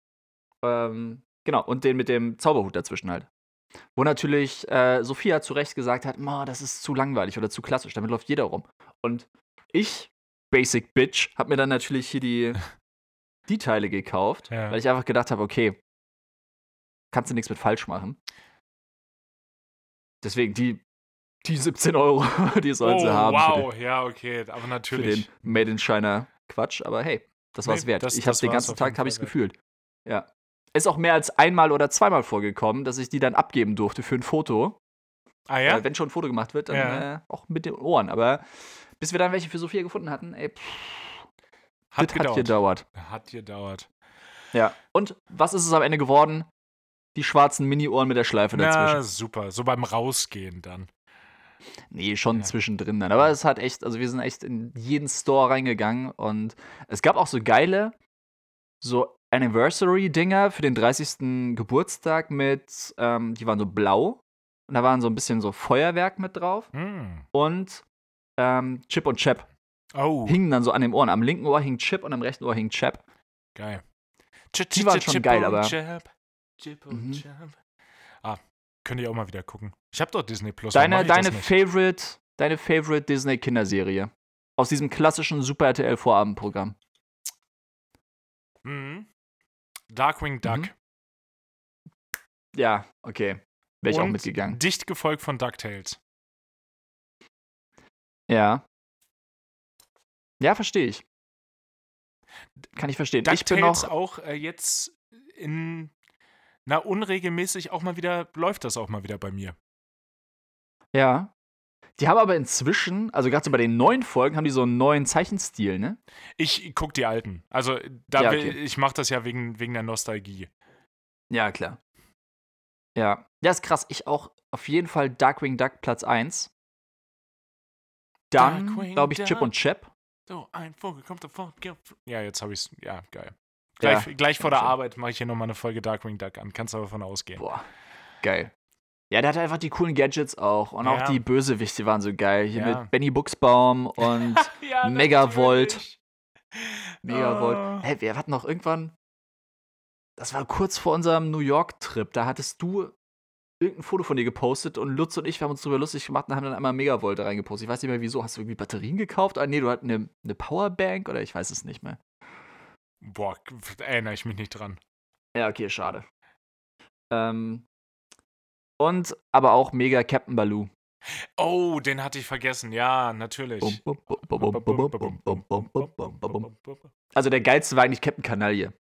Ähm, genau, und den mit dem Zauberhut dazwischen halt. Wo natürlich äh, Sophia zu Recht gesagt hat, "Ma, das ist zu langweilig oder zu klassisch, damit läuft jeder rum. Und ich, Basic Bitch, hab mir dann natürlich hier die, die Teile gekauft, Ja. weil ich einfach gedacht habe, okay, kannst du nichts mit falsch machen. Deswegen die, die 17 Euro, die sollen oh, sie haben für den, wow, ja, okay, aber für den natürlich. Made in China Quatsch, aber hey, das war's Nee, wert. das- ich habe den war's ganzen Tag habe ich's wert. gefühlt. Ja. Ist auch mehr als einmal oder zweimal vorgekommen, dass ich die dann abgeben durfte für ein Foto. Ah ja? Äh, wenn schon ein Foto gemacht wird, dann Ja. äh, auch mit den Ohren. Aber bis wir dann welche für Sophia gefunden hatten, ey, pff, hat das hat gedauert. Hat gedauert. Ja. Und was ist es am Ende geworden? Die schwarzen Mini-Ohren mit der Schleife dazwischen. super. So beim Rausgehen dann. Nee, schon Ja. zwischendrin dann. Aber es hat echt, also wir sind echt in jeden Store reingegangen und es gab auch so geile, so Anniversary-Dinger für den 30. Geburtstag mit, ähm, die waren so blau und da waren so ein bisschen so Feuerwerk mit drauf Hm. und ähm, Chip und Chap Oh, hingen dann so an den Ohren. Am linken Ohr hing Chip und am rechten Ohr hing Chap. geil. Die waren schon geil, aber- Chip, Chip und Mhm. Chap. Ah, könnte ich auch mal wieder gucken. Ich habe doch Disney Plus. Deine, deine? Favorite, deine Favorite Disney-Kinderserie. Aus diesem klassischen Super RTL-Vorabendprogramm. Mhm. Darkwing Duck. Mhm. Ja, okay. Wäre ich auch mitgegangen. Dicht gefolgt von DuckTales. Ja. Ja, verstehe ich. Kann ich verstehen. ich bin DuckTales noch. auch äh, jetzt in. Na, unregelmäßig auch mal wieder, läuft das auch mal wieder bei mir. Ja. Die haben aber inzwischen, also gerade so bei den neuen Folgen, haben die so einen neuen Zeichenstil, ne? Ich guck die alten. Also, da Ja, will, okay. ich mache das ja wegen, wegen der Nostalgie. Ja, klar. Ja. Ja, ist krass. Ich auch auf jeden Fall Darkwing Duck Platz 1. Dann, glaube ich, Chip Duck. und Chap. So, ein Vogel kommt davon. Ja, jetzt habe ich's. Ja, geil. Ja, Gleich, gleich vor der schön. Arbeit mache ich hier nochmal eine Folge Darkwing Duck an. Kannst du davon ausgehen. Boah, geil. Ja, der hatte einfach die coolen Gadgets auch. Und auch Ja. die Bösewichte waren so geil. Hier Ja. mit Benny Buchsbaum und ja, Megavolt. Megavolt. Ah. Hey, wir hatten noch irgendwann. Das war kurz vor unserem New York-Trip. Da hattest du irgendein Foto von dir gepostet und Lutz und ich wir haben uns drüber lustig gemacht und haben dann einmal Megavolt reingepostet. Ich weiß nicht mehr wieso. Hast du irgendwie Batterien gekauft? Ah, nee, du hattest eine, eine Powerbank oder ich weiß es nicht mehr. Boah, erinnere ich mich nicht dran. Ja, okay, schade. Ähm. Und aber auch mega Captain Baloo. Oh, den hatte ich vergessen. Ja, natürlich. Also der geilste war eigentlich Captain Kanaille.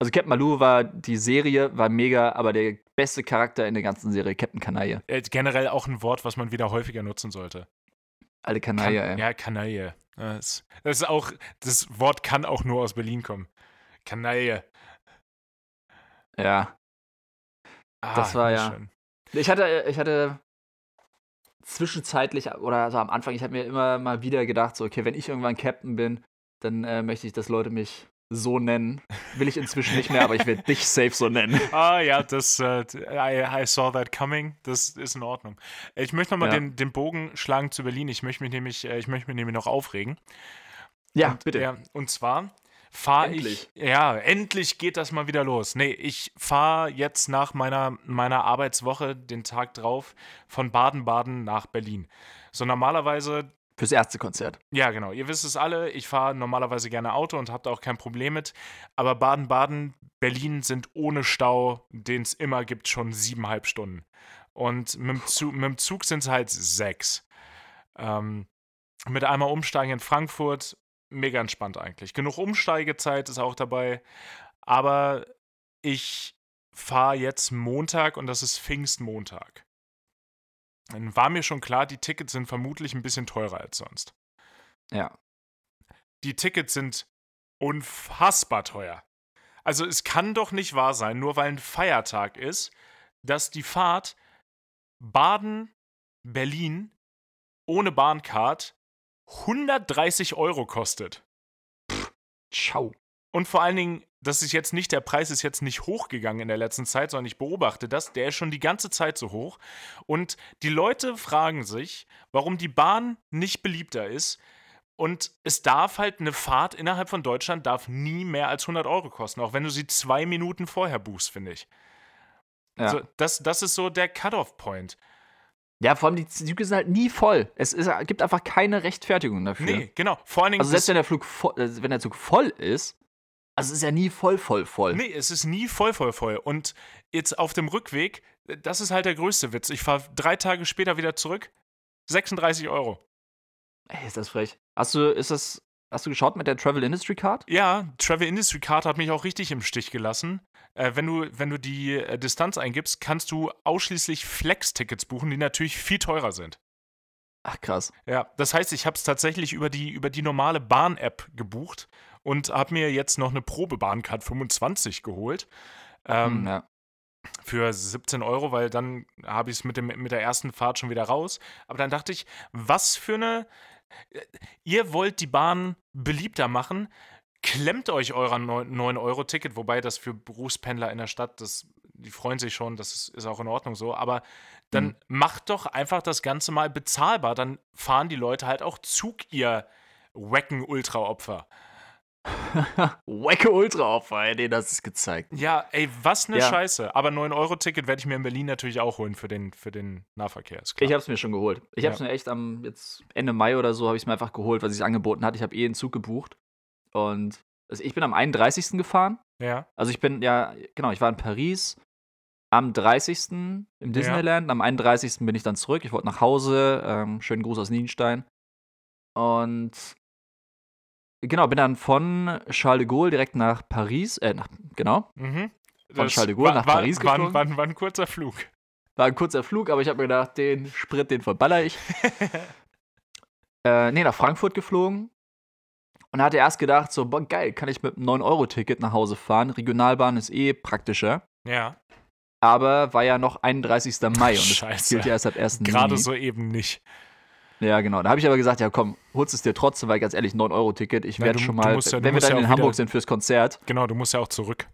Also Captain Baloo war die Serie, war mega, aber der beste Charakter in der ganzen Serie, Captain Kanaille. Generell auch ein Wort, was man wieder häufiger nutzen sollte. Alle Kanaille, kan ey. Ja, Kanaille. Das, das ist auch, das Wort kann auch nur aus Berlin kommen. Kanaille. Ja. Ah, das war ja. Schön. Ich hatte, ich hatte zwischenzeitlich oder so am Anfang, ich habe mir immer mal wieder gedacht, so, okay, wenn ich irgendwann Captain bin, dann äh, möchte ich, dass Leute mich so nennen. Will ich inzwischen nicht mehr, aber ich werde dich safe so nennen. Ah ja, das, äh, I, I saw that coming. Das ist in Ordnung. Ich möchte nochmal Ja. den, den Bogen schlagen zu Berlin. Ich möchte mich nämlich, äh, ich möchte mich nämlich noch aufregen. Ja, und, bitte. Ja, und zwar fahre ich. Endlich. Ja, endlich geht das mal wieder los. Nee, ich fahre jetzt nach meiner, meiner Arbeitswoche den Tag drauf von Baden-Baden nach Berlin. So normalerweise Fürs erste Konzert. ja, genau. Ihr wisst es alle. Ich fahre normalerweise gerne Auto und habe da auch kein Problem mit. Aber Baden-Baden, Berlin sind ohne Stau, den es immer gibt, schon siebeneinhalb Stunden. Und mit dem Zug, mit dem Zug sind es halt sechs. Ähm, mit einmal umsteigen in Frankfurt, mega entspannt eigentlich. Genug Umsteigezeit ist auch dabei. aber ich fahre jetzt Montag und das ist Pfingstmontag. Dann war mir schon klar, die Tickets sind vermutlich ein bisschen teurer als sonst. Ja. Die Tickets sind unfassbar teuer. Also es kann doch nicht wahr sein, nur weil ein Feiertag ist, dass die Fahrt Baden-Berlin ohne Bahncard 130 Euro kostet. Ciao. Und vor allen Dingen, das ist jetzt nicht, der Preis ist jetzt nicht hochgegangen in der letzten Zeit, sondern ich beobachte das, der ist schon die ganze Zeit so hoch. Und die Leute fragen sich, warum die Bahn nicht beliebter ist. Und es darf halt eine Fahrt innerhalb von Deutschland darf nie mehr als 100 Euro kosten, auch wenn du sie zwei Minuten vorher buchst, finde ich. Ja. So, das, das ist so der Cut-off-Point. Ja, vor allem die Züge sind halt nie voll. Es ist, gibt einfach keine Rechtfertigung dafür. Nee, genau. Vor allen Dingen. Also selbst wenn der Flug voll, äh, wenn der Zug voll ist, also es ist ja nie voll, voll, voll. Nee, es ist nie voll, voll, voll. Und jetzt auf dem Rückweg, das ist halt der größte Witz. Ich fahre drei Tage später wieder zurück. 36 Euro. Ey, ist das frech. Hast du, ist das, hast du geschaut mit der Travel Industry Card? Ja, Travel Industry Card hat mich auch richtig im Stich gelassen. Äh, wenn, du, wenn du die äh, Distanz eingibst, kannst du ausschließlich Flex-Tickets buchen, die natürlich viel teurer sind. Ach krass. Ja, das heißt, ich habe es tatsächlich über die, über die normale Bahn-App gebucht und habe mir jetzt noch eine Probebahncard 25 geholt. Ähm, Hm, ja. für 17 Euro, weil dann habe ich es mit, dem- mit der ersten Fahrt schon wieder raus. Aber dann dachte ich, was für eine. Ihr wollt die Bahn beliebter machen, klemmt euch euer 9-Euro-Ticket, wobei das für Berufspendler in der Stadt, das, die freuen sich schon, das ist, auch in Ordnung so, aber dann Mhm. macht doch einfach das Ganze mal bezahlbar. Dann fahren die Leute halt auch Zug, ihr wacken Ultra-Opfer. Wacke Ultra Opfer, ey, nee, das ist gezeigt. Ja, ey, was eine Ja. Scheiße. Aber 9-Euro-Ticket werde ich mir in Berlin natürlich auch holen für den, für den Nahverkehr. Ist klar. Ich hab's mir schon geholt. Ich hab's Ja. mir echt am jetzt Ende Mai oder so habe ich mir einfach geholt, weil sie es angeboten hat. Ich habe eh einen Zug gebucht und also ich bin am 31. gefahren. ja. Also ich bin ja genau, ich war in Paris am 30. im Disneyland, am 31. bin ich dann zurück. Ich wollte nach Hause. Ähm, schönen Gruß aus Nienstein. Und genau, bin dann von Charles de Gaulle direkt nach Paris, äh, nach, genau, Mhm. Von Charles de Gaulle war, nach war, Paris war, geflogen? war, war ein kurzer Flug. War ein kurzer Flug, aber ich habe mir gedacht, den Sprit, den verballer ich. äh, nee, nach Frankfurt geflogen. Und hatte erst gedacht, so, boah, geil, kann ich mit einem 9-Euro-Ticket nach Hause fahren. Regionalbahn ist eh praktischer. Ja, Aber war ja noch 31. Mai und das Scheiße. gilt ja erst ab 1. gerade Juni. so eben nicht. Ja, genau. Da habe ich aber gesagt, ja komm, holst es dir trotzdem, weil ganz ehrlich, 9-Euro-Ticket, ich werde schon mal, ja- wenn wir dann ja in Hamburg wieder- sind fürs Konzert. Genau, du musst ja auch zurück.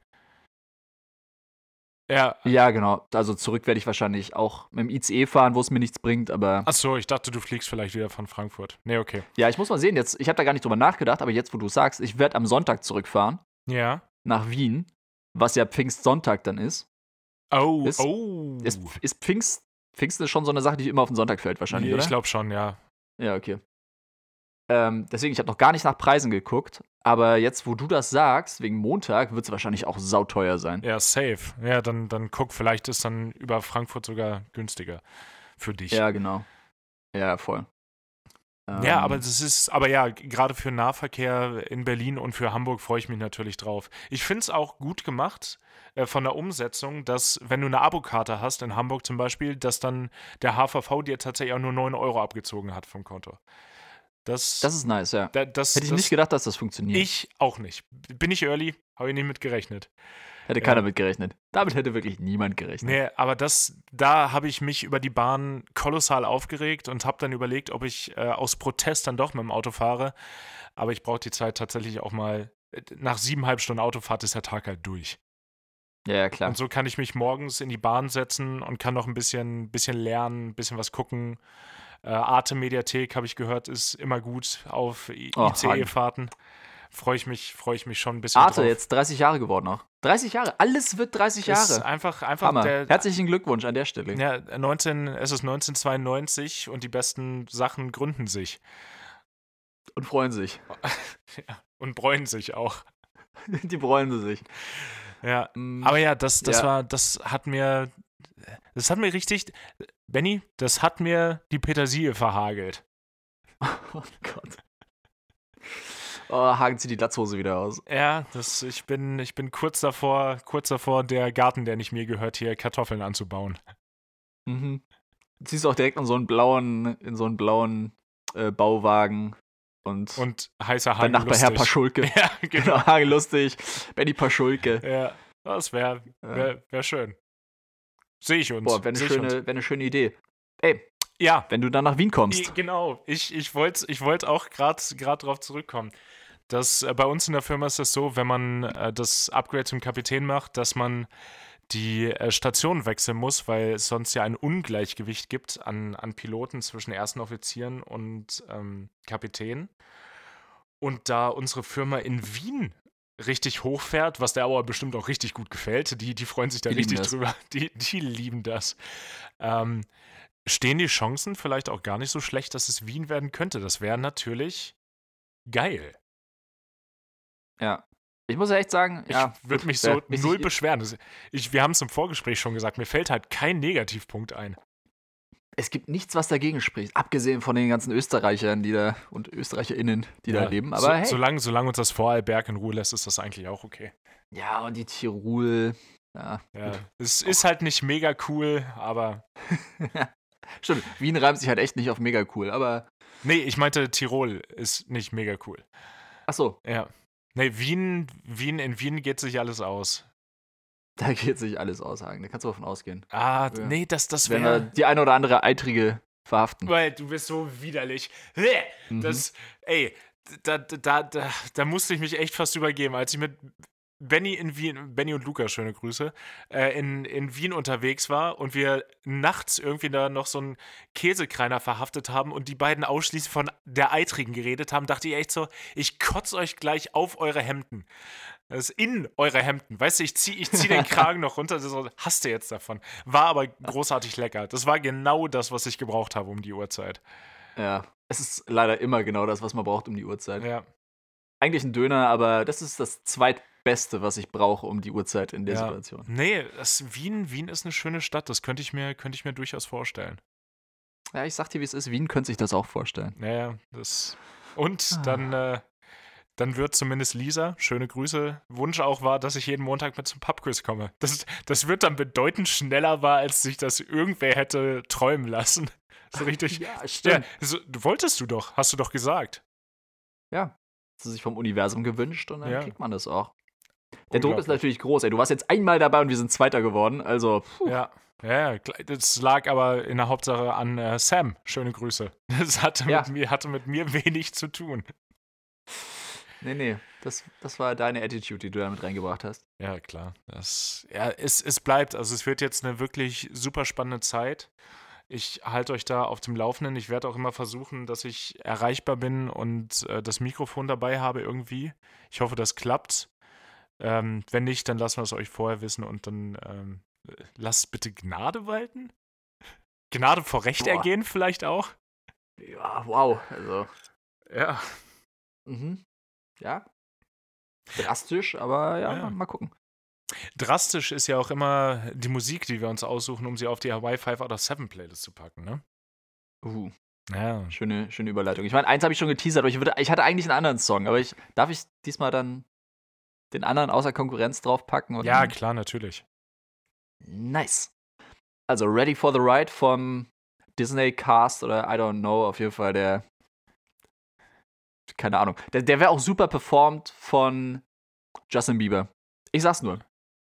Ja, Ja, genau. Also zurück werde ich wahrscheinlich auch mit dem ICE fahren, wo es mir nichts bringt, aber achso, ich dachte, du fliegst vielleicht wieder von Frankfurt. Nee, okay. ja, ich muss mal sehen, jetzt, ich habe da gar nicht drüber nachgedacht, aber jetzt, wo du sagst, ich werde am Sonntag zurückfahren Ja. nach Wien, was ja Pfingstsonntag dann ist. Oh, Ist- oh. Ist, ist Pfingst, Pfingsten ist schon so eine Sache, die immer auf den Sonntag fällt wahrscheinlich, Nee, oder? ich glaube schon, ja. Ja, okay. Ähm, deswegen, ich habe noch gar nicht nach Preisen geguckt, aber jetzt, wo du das sagst, wegen Montag, wird es wahrscheinlich auch sauteuer sein. Ja, safe. Ja, dann, dann guck, vielleicht ist dann über Frankfurt sogar günstiger für dich. Ja, genau. Ja, voll. Ja, Ähm, aber das ist, aber ja, gerade für Nahverkehr in Berlin und für Hamburg freue ich mich natürlich drauf. Ich finde es auch gut gemacht äh, von der Umsetzung, dass, wenn du eine Abokarte hast, in Hamburg zum Beispiel, dass dann der HVV dir tatsächlich auch nur 9 Euro abgezogen hat vom Konto. Das, Das ist nice, ja. da, das, Hätte ich das, nicht gedacht, dass das funktioniert. Ich auch nicht. Bin ich early? Habe ich nicht mit gerechnet. hätte keiner mit gerechnet. Damit hätte wirklich niemand gerechnet. Nee, aber das, da habe ich mich über die Bahn kolossal aufgeregt und habe dann überlegt, ob ich äh, aus Protest dann doch mit dem Auto fahre. Aber ich brauche die Zeit tatsächlich auch mal. äh, Nach siebeneinhalb Stunden Autofahrt ist der Tag halt durch. Ja, ja, klar. Und so kann ich mich morgens in die Bahn setzen und kann noch ein bisschen, bisschen lernen, ein bisschen was gucken. Äh, Arte-Mediathek, habe ich gehört, ist immer gut auf I- Oh, ICE-Fahrten. Freue ich, mich, freu ich mich schon ein bisschen Arte, drauf. jetzt 30 Jahre geworden noch. 30 Jahre, alles wird 30 Ist Jahre. einfach, einfach Hammer. der, Herzlichen Glückwunsch an der Stelle. Ja, 19, es ist 1992 und die besten Sachen gründen sich Und freuen sich. und bräunen sich auch. Die freuen sie sich. Ja, Mm, aber ja, das, das Ja. war, das hat mir, das hat mir richtig, Benny, das hat mir die Petersilie verhagelt. Oh Gott. Oh, Hagen zieht die Latzhose wieder aus. Ja, das, ich, bin, ich bin kurz davor, kurz davor, der Garten, der nicht mir gehört, hier Kartoffeln anzubauen. Mhm. Ziehst auch direkt in so einen blauen, in so einen blauen äh, Bauwagen und, Und heißer Hagen Nachbar lustig. Herr Paschulke. Ja, genau. Hagen lustig. Benny Paschulke. Ja, das wäre wär, wär schön. Sehe ich uns. Boah, wäre eine, schöne, wär eine schöne Idee. Ey, Ja, wenn du dann nach Wien kommst. genau. Ich, ich wollte ich wollt auch gerade drauf zurückkommen. Das, äh, bei uns in der Firma ist es so, wenn man äh, das Upgrade zum Kapitän macht, dass man die äh, Station wechseln muss, weil es sonst ja ein Ungleichgewicht gibt an, an Piloten zwischen ersten Offizieren und ähm, Kapitän. Und da unsere Firma in Wien richtig hochfährt, was der Auer bestimmt auch richtig gut gefällt, die, die freuen sich da Die richtig drüber. Die, die lieben das. Ähm, stehen die Chancen vielleicht auch gar nicht so schlecht, dass es Wien werden könnte. Das wäre natürlich geil. Ja. Ich muss ja echt sagen, Ich ja, würde mich so null beschweren. Das- Ich, wir haben es im Vorgespräch schon gesagt, mir fällt halt kein Negativpunkt ein. Es gibt nichts, was dagegen spricht, abgesehen von den ganzen Österreichern, die da und ÖsterreicherInnen, die da Ja, leben. so, Aber hey. solange, solange uns das Vorarlberg in Ruhe lässt, ist das eigentlich auch okay. Ja, und die Tirol. Ja. Ja, es ist halt nicht mega cool, aber. Stimmt, Wien reimt sich halt echt nicht auf mega cool, aber. Nee, ich meinte, Tirol ist nicht mega cool. Ach so, Ja. Nee, Wien, Wien, in Wien geht sich alles aus. da geht sich alles aushaken. Da kannst du davon ausgehen. Ah, Ja. nee, das, das Wenn wir wäre. die eine oder andere Eitrige verhaften. Weil du bist so widerlich. Mhm. Das, ey, da, da, da, da musste ich mich echt fast übergeben, als ich mit Benny in Wien, Benny und Luca, schöne Grüße, äh, in, in Wien unterwegs war und wir nachts irgendwie da noch so einen Käsekreiner verhaftet haben und die beiden ausschließlich von der Eitrigen geredet haben, dachte ich echt so, ich kotze euch gleich auf eure Hemden. Das ist in eure Hemden. Weißt du, ich zieh, ich zieh den Kragen noch runter, so, hast du jetzt davon. War aber großartig lecker. Das war genau das, was ich gebraucht habe um die Uhrzeit. Ja. Es ist leider immer genau das, was man braucht um die Uhrzeit. Ja. Eigentlich ein Döner, aber das ist das zweitbeste, was ich brauche um die Uhrzeit in der Ja. Situation. Nee, das Wien, Wien ist eine schöne Stadt. Das könnte ich mir, könnte ich mir durchaus vorstellen. Ja, ich sag dir, wie es ist. Wien könnte sich das auch vorstellen. Naja, das. Und Ah. dann, äh, dann wird zumindest Lisa, schöne Grüße, Wunsch auch war, dass ich jeden Montag mit zum Pubquiz komme. Das, das wird dann bedeutend schneller war, als sich das irgendwer hätte träumen lassen. So richtig. Ja, ja, so, wolltest du doch, hast du doch gesagt. Ja. Das ist sich vom Universum gewünscht und dann Ja. kriegt man das auch. Der Druck ist natürlich groß, ey. Du warst jetzt einmal dabei und wir sind Zweiter geworden. Also, puh. Ja. Ja, das lag aber in der Hauptsache an äh, Sam. Schöne Grüße. Das hatte, Ja. mit mir, hatte mit mir wenig zu tun. nee, nee. Das, das war deine Attitude, die du da mit reingebracht hast. Ja, klar. Das, ja, es, es bleibt. Also es wird jetzt eine wirklich super spannende Zeit. Ich halte euch da auf dem Laufenden. Ich werde auch immer versuchen, dass ich erreichbar bin und äh, das Mikrofon dabei habe irgendwie. Ich hoffe, das klappt. Ähm, wenn nicht, dann lassen wir es euch vorher wissen und dann ähm, äh, lasst bitte Gnade walten. Gnade vor Recht Boah. ergehen vielleicht auch. Ja, wow. Also, Ja. mhm. Ja. Drastisch, aber ja, Ja. Mal, mal gucken. Drastisch ist ja auch immer die Musik, die wir uns aussuchen, um sie auf die Hawaii 5 out of 7 Playlist zu packen, ne? Uh, Ja. schöne, schöne Überleitung. Ich meine, eins habe ich schon geteasert, aber ich, würde, ich hatte eigentlich einen anderen Song, aber ich darf ich diesmal dann den anderen außer Konkurrenz draufpacken? Und Ja, klar, natürlich. Nice. Also Ready for the Ride vom Disney Cast oder I don't know, auf jeden Fall der. Keine Ahnung. Der, der wäre auch super performt von Justin Bieber. Ich sag's nur.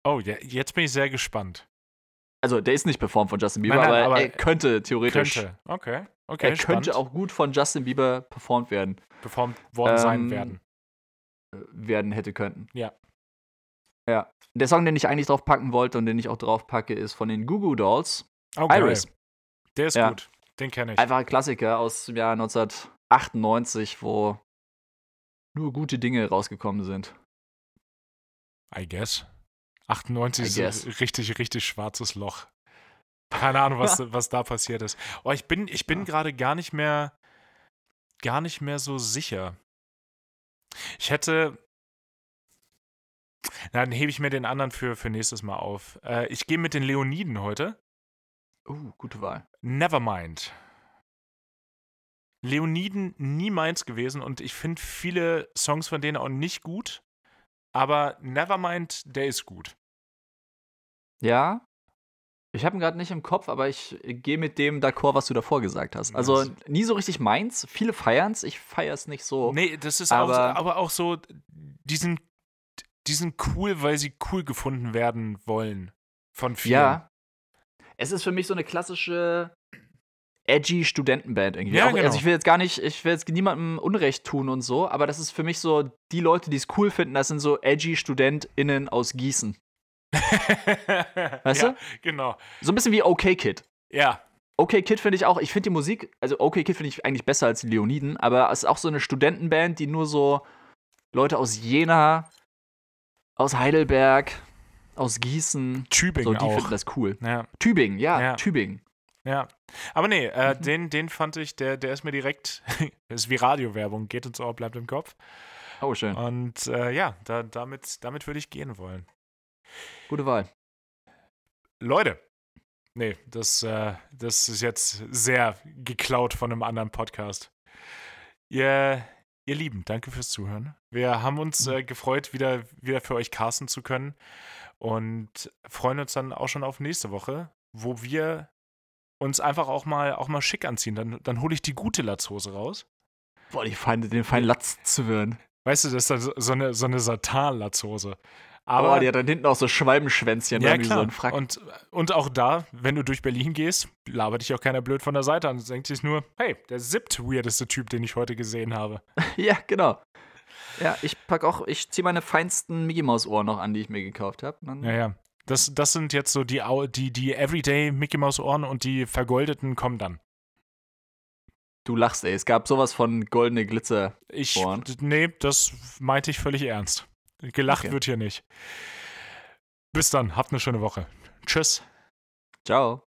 Oh, ja, jetzt bin ich sehr gespannt. Also, der ist nicht performt von Justin Bieber, Nein, nein, aber, aber er könnte theoretisch. Könnte. Okay. Okay, er könnte spannend. auch gut von Justin Bieber performt werden. performt worden sein Ähm, werden. Werden hätte könnten. Ja. Ja. Der Song, den ich eigentlich drauf packen wollte und den ich auch drauf packe, ist von den Goo Goo Dolls. Geil. Iris. Der ist Ja. gut. Den kenne ich. Einfach ein Klassiker aus dem Jahr 1998, wo nur gute Dinge rausgekommen sind. I guess. 98 I ist guess. ein richtig, richtig schwarzes Loch. Keine Ahnung, was, was da passiert ist. Oh, ich bin, ich bin Ja. gerade gar nicht mehr, gar nicht mehr so sicher. Ich hätte. Na, dann hebe ich mir den anderen für, für nächstes Mal auf. Äh, ich gehe mit den Leoniden heute. Uh, gute Wahl. Nevermind. Leoniden nie meins gewesen und ich finde viele Songs von denen auch nicht gut. Aber Nevermind, der ist gut. Ja. Ich habe ihn gerade nicht im Kopf, aber ich gehe mit dem d'accord, was du davor gesagt hast. Also nie so richtig meins. Viele feiern's, ich feier's nicht so. Nee, das ist Aber- auch, so- aber auch so, die sind, die sind cool, weil sie cool gefunden werden wollen. Von vielen. Ja. Es ist für mich so eine klassische edgy Studentenband irgendwie. Ja, Auch, genau. Also ich will jetzt gar nicht, ich will jetzt niemandem Unrecht tun und so, aber das ist für mich so, die Leute, die es cool finden, das sind so edgy StudentInnen aus Gießen. Weißt ja, du? Genau. So ein bisschen wie OK Kid. Ja, OK Kid finde ich auch, ich finde die Musik, also OK Kid finde ich eigentlich besser als die Leoniden, aber es ist auch so eine Studentenband, die nur so Leute aus Jena, aus Heidelberg, aus Gießen, Tübingen so, die auch. finden das cool. Ja, Tübingen, ja, Ja. Tübingen. ja. Aber nee, äh, Mhm. den, den fand ich, der, der ist mir direkt, das ist wie Radiowerbung, geht uns auch, bleibt im Kopf. Oh, schön. Und äh, ja, da, damit, damit würde ich gehen wollen. Gute Wahl. Leute, nee, das, äh, das ist jetzt sehr geklaut von einem anderen Podcast. Ihr, ihr Lieben, danke fürs Zuhören. Wir haben uns äh, gefreut, wieder, wieder für euch casten zu können und freuen uns dann auch schon auf nächste Woche, wo wir uns einfach auch mal, auch mal schick anziehen. Dann, dann hole ich die gute Latzhose raus. Boah, die Feinde, den feinen Latz zu werden. Weißt du, das ist dann so eine, so eine Satan-Latzhose. Aber Aber die hat dann hinten auch so Schwalbenschwänzchen, Ja, irgendwie klar. so ein Frack. Und, und auch da, wenn du durch Berlin gehst, labert dich auch keiner blöd von der Seite an. Du denkst sich nur, hey, der siebt weirdeste Typ, den ich heute gesehen habe. ja, genau. Ja, ich pack auch, ich ziehe meine feinsten Mickey Maus Ohren noch an, die ich mir gekauft habe. Ja, ja. Das, das sind jetzt so die, die, die Everyday Mickey Mouse Ohren und die vergoldeten kommen dann. Du lachst, ey. Es gab sowas von goldene Glitzer. Ich, Ohren? nee, das meinte ich völlig ernst. Gelacht Okay. wird hier nicht. Bis dann, habt eine schöne Woche. Tschüss. Ciao.